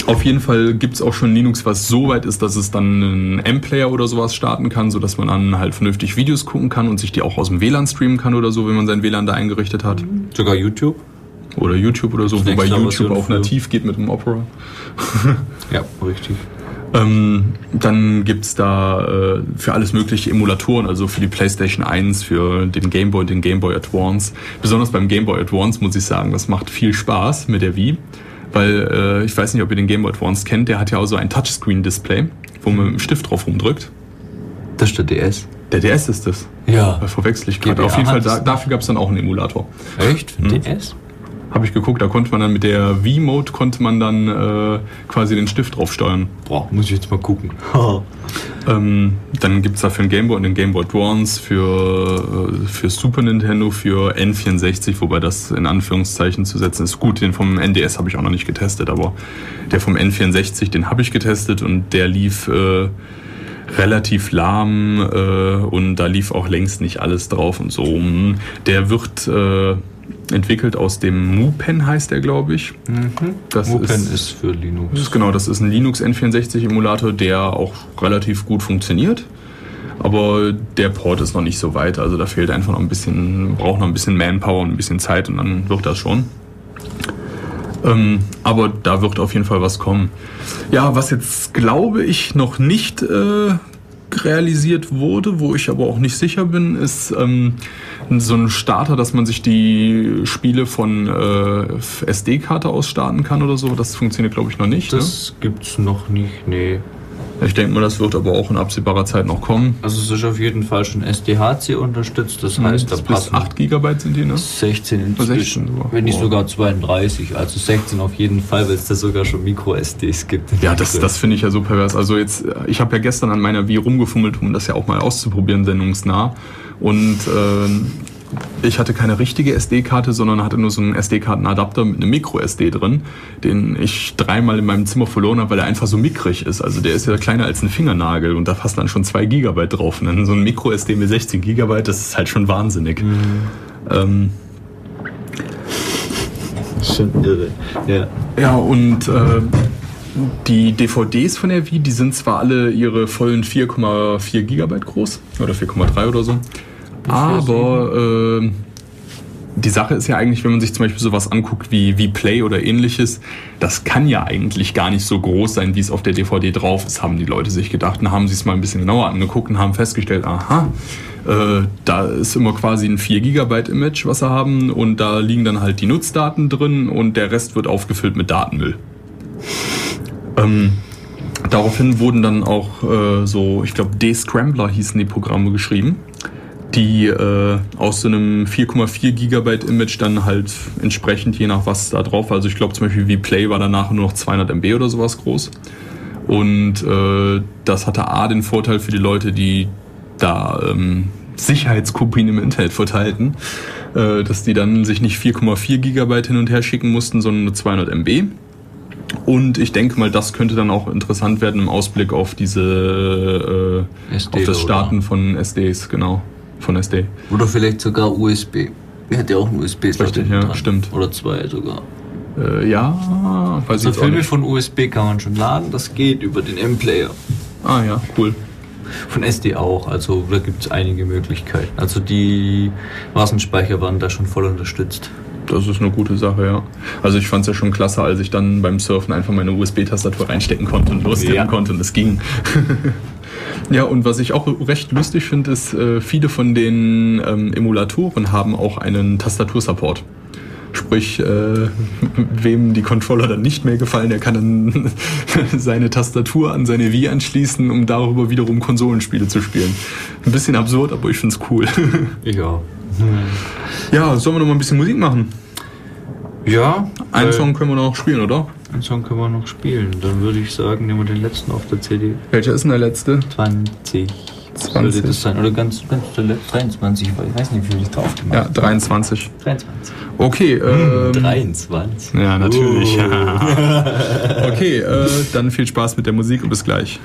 auf jeden Fall gibt es auch schon Linux, was so weit ist, dass es dann einen M-Player oder sowas starten kann, sodass man dann halt vernünftig Videos gucken kann und sich die auch aus dem WLAN streamen kann oder so, wenn man sein WLAN da eingerichtet hat. Sogar YouTube? Oder YouTube oder so, wobei YouTube auch nativ geht mit dem Opera. ja, richtig. Ähm, dann gibt's da äh, für alles mögliche Emulatoren, also für die PlayStation 1, für den Game Boy, den Game Boy Advance. Besonders beim Game Boy Advance muss ich sagen, das macht viel Spaß mit der Wii. Weil äh, ich weiß nicht, ob ihr den Game Boy Advance kennt, der hat ja auch so ein Touchscreen-Display, wo man mit dem Stift drauf rumdrückt. Das ist der DS. Der DS ist das. Ja. Da verwechsel ich gerade. Auf jeden Fall, da, dafür gab es dann auch einen Emulator. Echt? Für hm? DS? Habe ich geguckt, da konnte man dann mit der V-Mode konnte man dann äh, quasi den Stift drauf steuern. Boah, muss ich jetzt mal gucken. Ähm, dann gibt es da für den Game Boy und den Game Boy Advance, für, äh, für Super Nintendo, für N64, wobei das in Anführungszeichen zu setzen ist. Gut, den vom NDS habe ich auch noch nicht getestet, aber der vom N64, den habe ich getestet und der lief äh, relativ lahm äh, und da lief auch längst nicht alles drauf und so. Der wird äh, entwickelt aus dem MuPen, heißt der, glaube ich. Mhm. Das MuPen ist, ist für Linux. Ist genau, das ist ein Linux N64-Emulator, der auch relativ gut funktioniert. Aber der Port ist noch nicht so weit, also da fehlt einfach noch ein bisschen, braucht noch ein bisschen Manpower und ein bisschen Zeit und dann wird das schon. Ähm, aber da wird auf jeden Fall was kommen. Ja, was jetzt glaube ich noch nicht äh, realisiert wurde, wo ich aber auch nicht sicher bin, ist ähm, so ein Starter, dass man sich die Spiele von äh, SD-Karte aus starten kann oder so. Das funktioniert, glaube ich, noch nicht. Das ne? gibt's noch nicht, nee. Ich denke mal, das wird aber auch in absehbarer Zeit noch kommen. Also es ist auf jeden Fall schon SDHC unterstützt, das heißt, da passen 8 GB sind die, ne? 16 inzwischen, 16 wenn nicht sogar 32, also 16 auf jeden Fall, weil es da sogar schon Micro-SDs gibt. Ja, das, das finde ich ja so pervers. Also jetzt, ich habe ja gestern an meiner Wii rumgefummelt, um das ja auch mal auszuprobieren, sendungsnah. Und äh, ich hatte keine richtige SD-Karte, sondern hatte nur so einen SD-Kartenadapter mit einem Micro-SD drin, den ich dreimal in meinem Zimmer verloren habe, weil er einfach so mickrig ist. Also der ist ja kleiner als ein Fingernagel und da passt dann schon 2 GB drauf. Und dann so ein Micro-SD mit 16 GB, das ist halt schon wahnsinnig. Mhm. Ähm, schon irre. Ja, ja und äh, die DVDs von der Wii, die sind zwar alle ihre vollen 4,4 GB groß oder 4,3 oder so. Aber äh, die Sache ist ja eigentlich, wenn man sich zum Beispiel sowas anguckt wie, wie Play oder ähnliches, das kann ja eigentlich gar nicht so groß sein, wie es auf der DVD drauf ist, haben die Leute sich gedacht. Dann haben sie es mal ein bisschen genauer angeguckt und haben festgestellt, aha, äh, da ist immer quasi ein 4 GB Image, was sie haben und da liegen dann halt die Nutzdaten drin und der Rest wird aufgefüllt mit Datenmüll. Ähm, daraufhin wurden dann auch äh, so, ich glaube, D-Scrambler hießen die Programme geschrieben die äh, aus so einem 4,4 Gigabyte Image dann halt entsprechend, je nach was da drauf war. Also ich glaube zum Beispiel wie Play war danach nur noch 200 MB oder sowas groß. Und äh, das hatte A den Vorteil für die Leute, die da ähm, Sicherheitskopien im Internet verteilten, äh, dass die dann sich nicht 4,4 Gigabyte hin und her schicken mussten, sondern nur 200 MB. Und ich denke mal, das könnte dann auch interessant werden im Ausblick auf diese, äh, SD auf das Starten oder? von SDs, genau von SD. Oder vielleicht sogar USB. Er hat ja auch einen USB-Slot. Richtig, ja, dran. stimmt. Oder zwei sogar. Äh, ja, weiß also ich Filme von USB kann man schon laden, das geht über den M-Player. Ah ja, cool. Von SD auch, also da gibt es einige Möglichkeiten. Also die Massenspeicher waren da schon voll unterstützt. Das ist eine gute Sache, ja. Also ich fand es ja schon klasse, als ich dann beim Surfen einfach meine USB-Tastatur reinstecken konnte und lostippen ja. konnte und es ging. Ja, und was ich auch recht lustig finde, ist, äh, viele von den ähm, Emulatoren haben auch einen Tastatursupport. Sprich, äh, wem die Controller dann nicht mehr gefallen, der kann dann seine Tastatur an seine Wii anschließen, um darüber wiederum Konsolenspiele zu spielen. Ein bisschen absurd, aber ich finde es cool. ja. Ja, sollen wir noch mal ein bisschen Musik machen? Ja. Einen Song können wir noch spielen, oder? Einen Song können wir noch spielen. Dann würde ich sagen, nehmen wir den letzten auf der CD. Welcher ist denn der letzte? 20. 20. Sollte das sein? Oder ganz, ganz der 23, weil ich weiß nicht, wie viel ich drauf gemacht habe. Ja, 23. 23. Okay. Ähm, 23. Ja, natürlich. Uh. okay, äh, dann viel Spaß mit der Musik und bis gleich.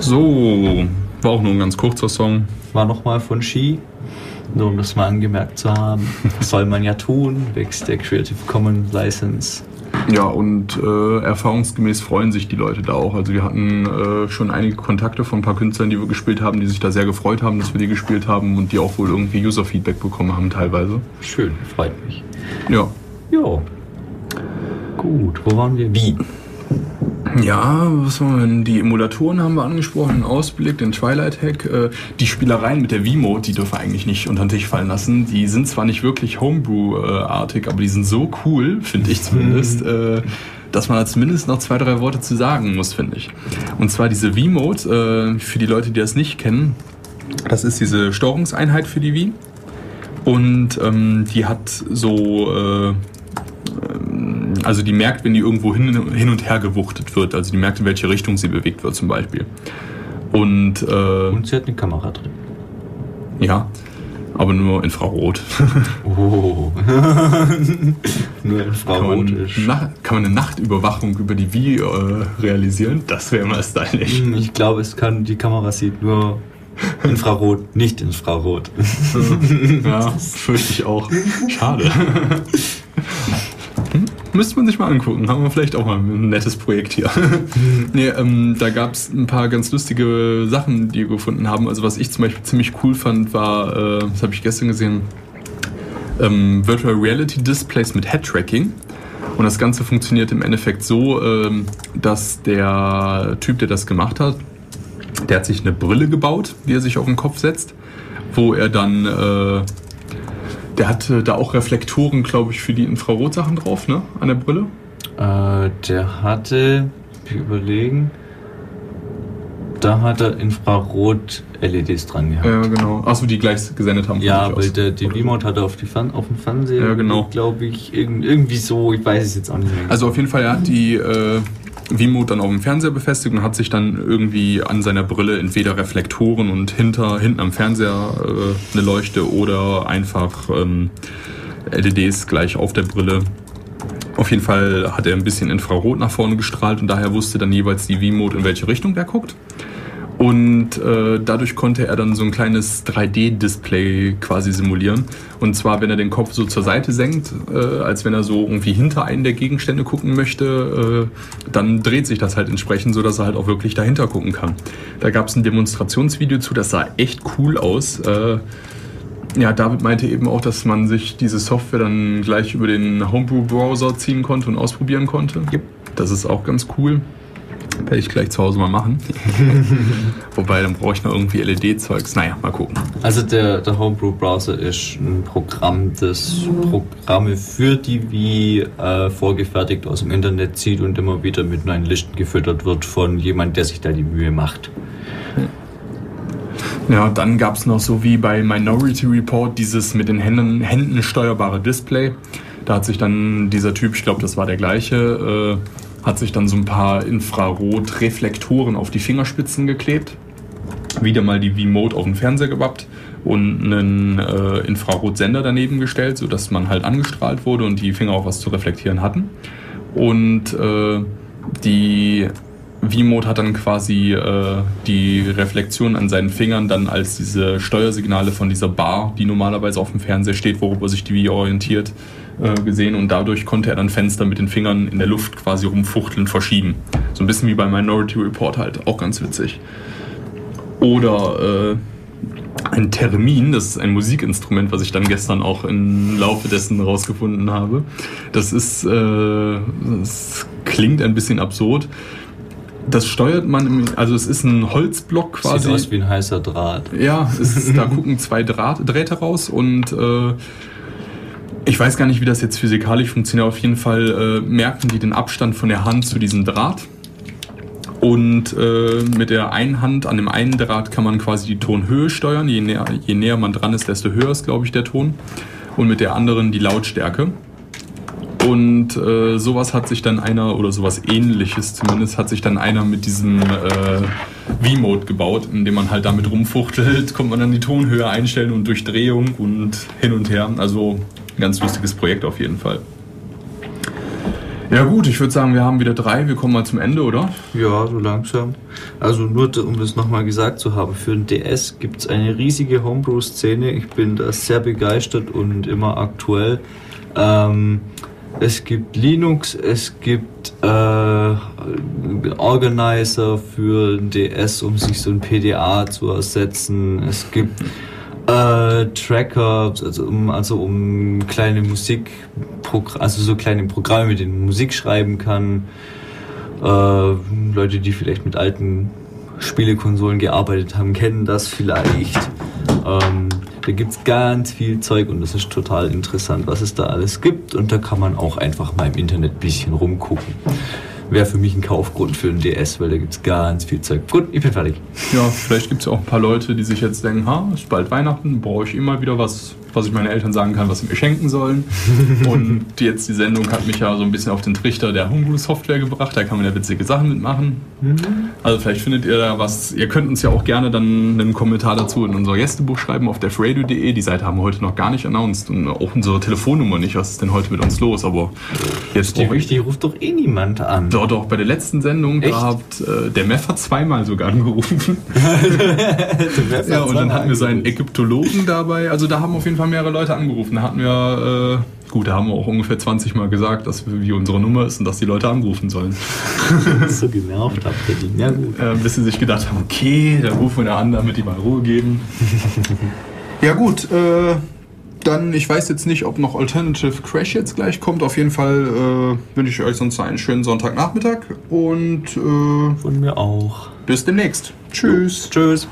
So, war auch nur ein ganz kurzer Song. War nochmal von Ski. Nur um das mal angemerkt zu haben. Das soll man ja tun, wächst der Creative Commons License. Ja, und äh, erfahrungsgemäß freuen sich die Leute da auch. Also wir hatten äh, schon einige Kontakte von ein paar Künstlern, die wir gespielt haben, die sich da sehr gefreut haben, dass wir die gespielt haben und die auch wohl irgendwie User-Feedback bekommen haben teilweise. Schön, freut mich. Ja. Ja. Gut, wo waren wir? Wie? Ja, was haben wir denn? Die Emulatoren haben wir angesprochen, den Ausblick, den Twilight Hack. Äh, die Spielereien mit der V-Mode, die dürfen wir eigentlich nicht unter den Tisch fallen lassen. Die sind zwar nicht wirklich Homebrew-artig, aber die sind so cool, finde ich zumindest, mhm. dass man da zumindest noch zwei, drei Worte zu sagen muss, finde ich. Und zwar diese V-Mode, äh, für die Leute, die das nicht kennen, das ist diese Steuerungseinheit für die Wii. Und ähm, die hat so äh, Also die merkt, wenn die irgendwo hin, hin und her gewuchtet wird. Also die merkt, in welche Richtung sie bewegt wird zum Beispiel. Und, äh, und sie hat eine Kamera drin. Ja, aber nur Infrarot. Oh. nur Infrarot kann man, kann man eine Nachtüberwachung über die Wii äh, realisieren? Das wäre mal stylisch. Hm, ich glaube, es kann, die Kamera sieht nur Infrarot, nicht Infrarot. ja, fürchte ich auch. Schade. Müsste man sich mal angucken. Haben wir vielleicht auch mal ein nettes Projekt hier. nee, ähm, da gab es ein paar ganz lustige Sachen, die wir gefunden haben. Also was ich zum Beispiel ziemlich cool fand, war, äh, das habe ich gestern gesehen, ähm, Virtual Reality Displays mit Head Tracking. Und das Ganze funktioniert im Endeffekt so, ähm, dass der Typ, der das gemacht hat, der hat sich eine Brille gebaut, die er sich auf den Kopf setzt, wo er dann äh, der hatte da auch Reflektoren, glaube ich, für die Infrarotsachen drauf, ne? An der Brille? Äh, der hatte, wir überlegen, da hat er Infrarot-LEDs dran gehabt. Ja, genau. Achso, die gleich gesendet haben. Ja, weil der, die Remote hat er auf, die Fan auf dem Fernseher, ja, genau. glaube ich, irgendwie so, ich weiß es jetzt auch nicht mehr. Also auf jeden Fall, er hat die äh, Vimut dann auf dem Fernseher befestigt und hat sich dann irgendwie an seiner Brille entweder Reflektoren und hinter, hinten am Fernseher äh, eine Leuchte oder einfach ähm, LEDs gleich auf der Brille. Auf jeden Fall hat er ein bisschen Infrarot nach vorne gestrahlt und daher wusste dann jeweils die V-Mode, in welche Richtung der guckt. Und äh, dadurch konnte er dann so ein kleines 3D-Display quasi simulieren. Und zwar, wenn er den Kopf so zur Seite senkt, äh, als wenn er so irgendwie hinter einen der Gegenstände gucken möchte, äh, dann dreht sich das halt entsprechend, sodass er halt auch wirklich dahinter gucken kann. Da gab es ein Demonstrationsvideo zu, das sah echt cool aus. Äh, ja, David meinte eben auch, dass man sich diese Software dann gleich über den Homebrew-Browser ziehen konnte und ausprobieren konnte. Yep. Das ist auch ganz cool. Werde ich gleich zu Hause mal machen. Wobei, dann brauche ich noch irgendwie LED-Zeugs. Naja, mal gucken. Also der, der Homebrew-Browser ist ein Programm, das Programme für die wie äh, vorgefertigt aus dem Internet zieht und immer wieder mit neuen Listen gefüttert wird von jemand, der sich da die Mühe macht. Ja, dann gab es noch so wie bei Minority Report dieses mit den Händen, Händen steuerbare Display. Da hat sich dann dieser Typ, ich glaube, das war der gleiche, äh, hat sich dann so ein paar Infrarot-Reflektoren auf die Fingerspitzen geklebt, wieder mal die V-Mode auf den Fernseher gewappt und einen äh, Infrarotsender daneben gestellt, sodass man halt angestrahlt wurde und die Finger auch was zu reflektieren hatten. Und äh, die V-Mode hat dann quasi äh, die Reflexion an seinen Fingern dann als diese Steuersignale von dieser Bar, die normalerweise auf dem Fernseher steht, worüber sich die Wii orientiert, äh, gesehen und dadurch konnte er dann Fenster mit den Fingern in der Luft quasi rumfuchteln, verschieben. So ein bisschen wie bei Minority Report halt, auch ganz witzig. Oder äh, ein Termin, das ist ein Musikinstrument, was ich dann gestern auch im Laufe dessen rausgefunden habe. Das ist, äh, das klingt ein bisschen absurd. Das steuert man, im, also es ist ein Holzblock quasi. Sieht aus wie ein heißer Draht. Ja, ist, da gucken zwei Draht, Drähte raus und äh, ich weiß gar nicht, wie das jetzt physikalisch funktioniert. Auf jeden Fall äh, merken die den Abstand von der Hand zu diesem Draht. Und äh, mit der einen Hand an dem einen Draht kann man quasi die Tonhöhe steuern. Je näher, je näher man dran ist, desto höher ist, glaube ich, der Ton. Und mit der anderen die Lautstärke. Und äh, sowas hat sich dann einer, oder sowas ähnliches zumindest, hat sich dann einer mit diesem äh, V-Mode gebaut, indem man halt damit rumfuchtelt, kommt man dann die Tonhöhe einstellen und Durchdrehung und hin und her. Also ein ganz lustiges Projekt auf jeden Fall. Ja gut, ich würde sagen, wir haben wieder drei. Wir kommen mal zum Ende, oder? Ja, so langsam. Also nur um das nochmal gesagt zu haben, für den DS gibt es eine riesige Homebrew-Szene. Ich bin da sehr begeistert und immer aktuell. Ähm, es gibt Linux, es gibt äh, Organizer für den DS, um sich so ein PDA zu ersetzen. Es gibt äh, Tracker, also um, also um kleine Musik, also so kleine Programme, mit denen man Musik schreiben kann. Äh, Leute, die vielleicht mit alten Spielekonsolen gearbeitet haben, kennen das vielleicht. Ähm, da gibt es ganz viel Zeug und das ist total interessant, was es da alles gibt. Und da kann man auch einfach mal im Internet ein bisschen rumgucken wäre für mich ein Kaufgrund für einen DS, weil da gibt es ganz viel Zeug. Gut, ich bin fertig. Ja, vielleicht gibt es auch ein paar Leute, die sich jetzt denken, ha, ist bald Weihnachten, brauche ich immer wieder was was ich meinen Eltern sagen kann, was sie mir schenken sollen. Und jetzt die Sendung hat mich ja so ein bisschen auf den Trichter der Homebrew-Software gebracht. Da kann man ja witzige Sachen mitmachen. Mhm. Also vielleicht findet ihr da was. Ihr könnt uns ja auch gerne dann einen Kommentar dazu in unser Gästebuch schreiben auf defradio.de. Die Seite haben wir heute noch gar nicht announced und auch unsere Telefonnummer nicht. Was ist denn heute mit uns los? Aber jetzt die, die ruft doch eh niemand an. Doch, doch, bei der letzten Sendung, Echt? da habt, äh, der Meff hat zweimal sogar angerufen. ja, und dann hatten wir seinen Ägyptologen dabei. Also da haben auf jeden Fall mehrere Leute angerufen. Da hatten wir, äh, gut, da haben wir auch ungefähr 20 Mal gesagt, dass wir, wie unsere Nummer ist und dass die Leute anrufen sollen. so genervt habt ihr die. Ja, gut. Äh, bis sie sich gedacht haben, okay, dann rufen wir da an, damit die mal Ruhe geben. ja, gut, äh, dann, ich weiß jetzt nicht, ob noch Alternative Crash jetzt gleich kommt. Auf jeden Fall äh, wünsche ich euch sonst einen schönen Sonntagnachmittag und äh, von mir auch. Bis demnächst. Tschüss. Tschüss.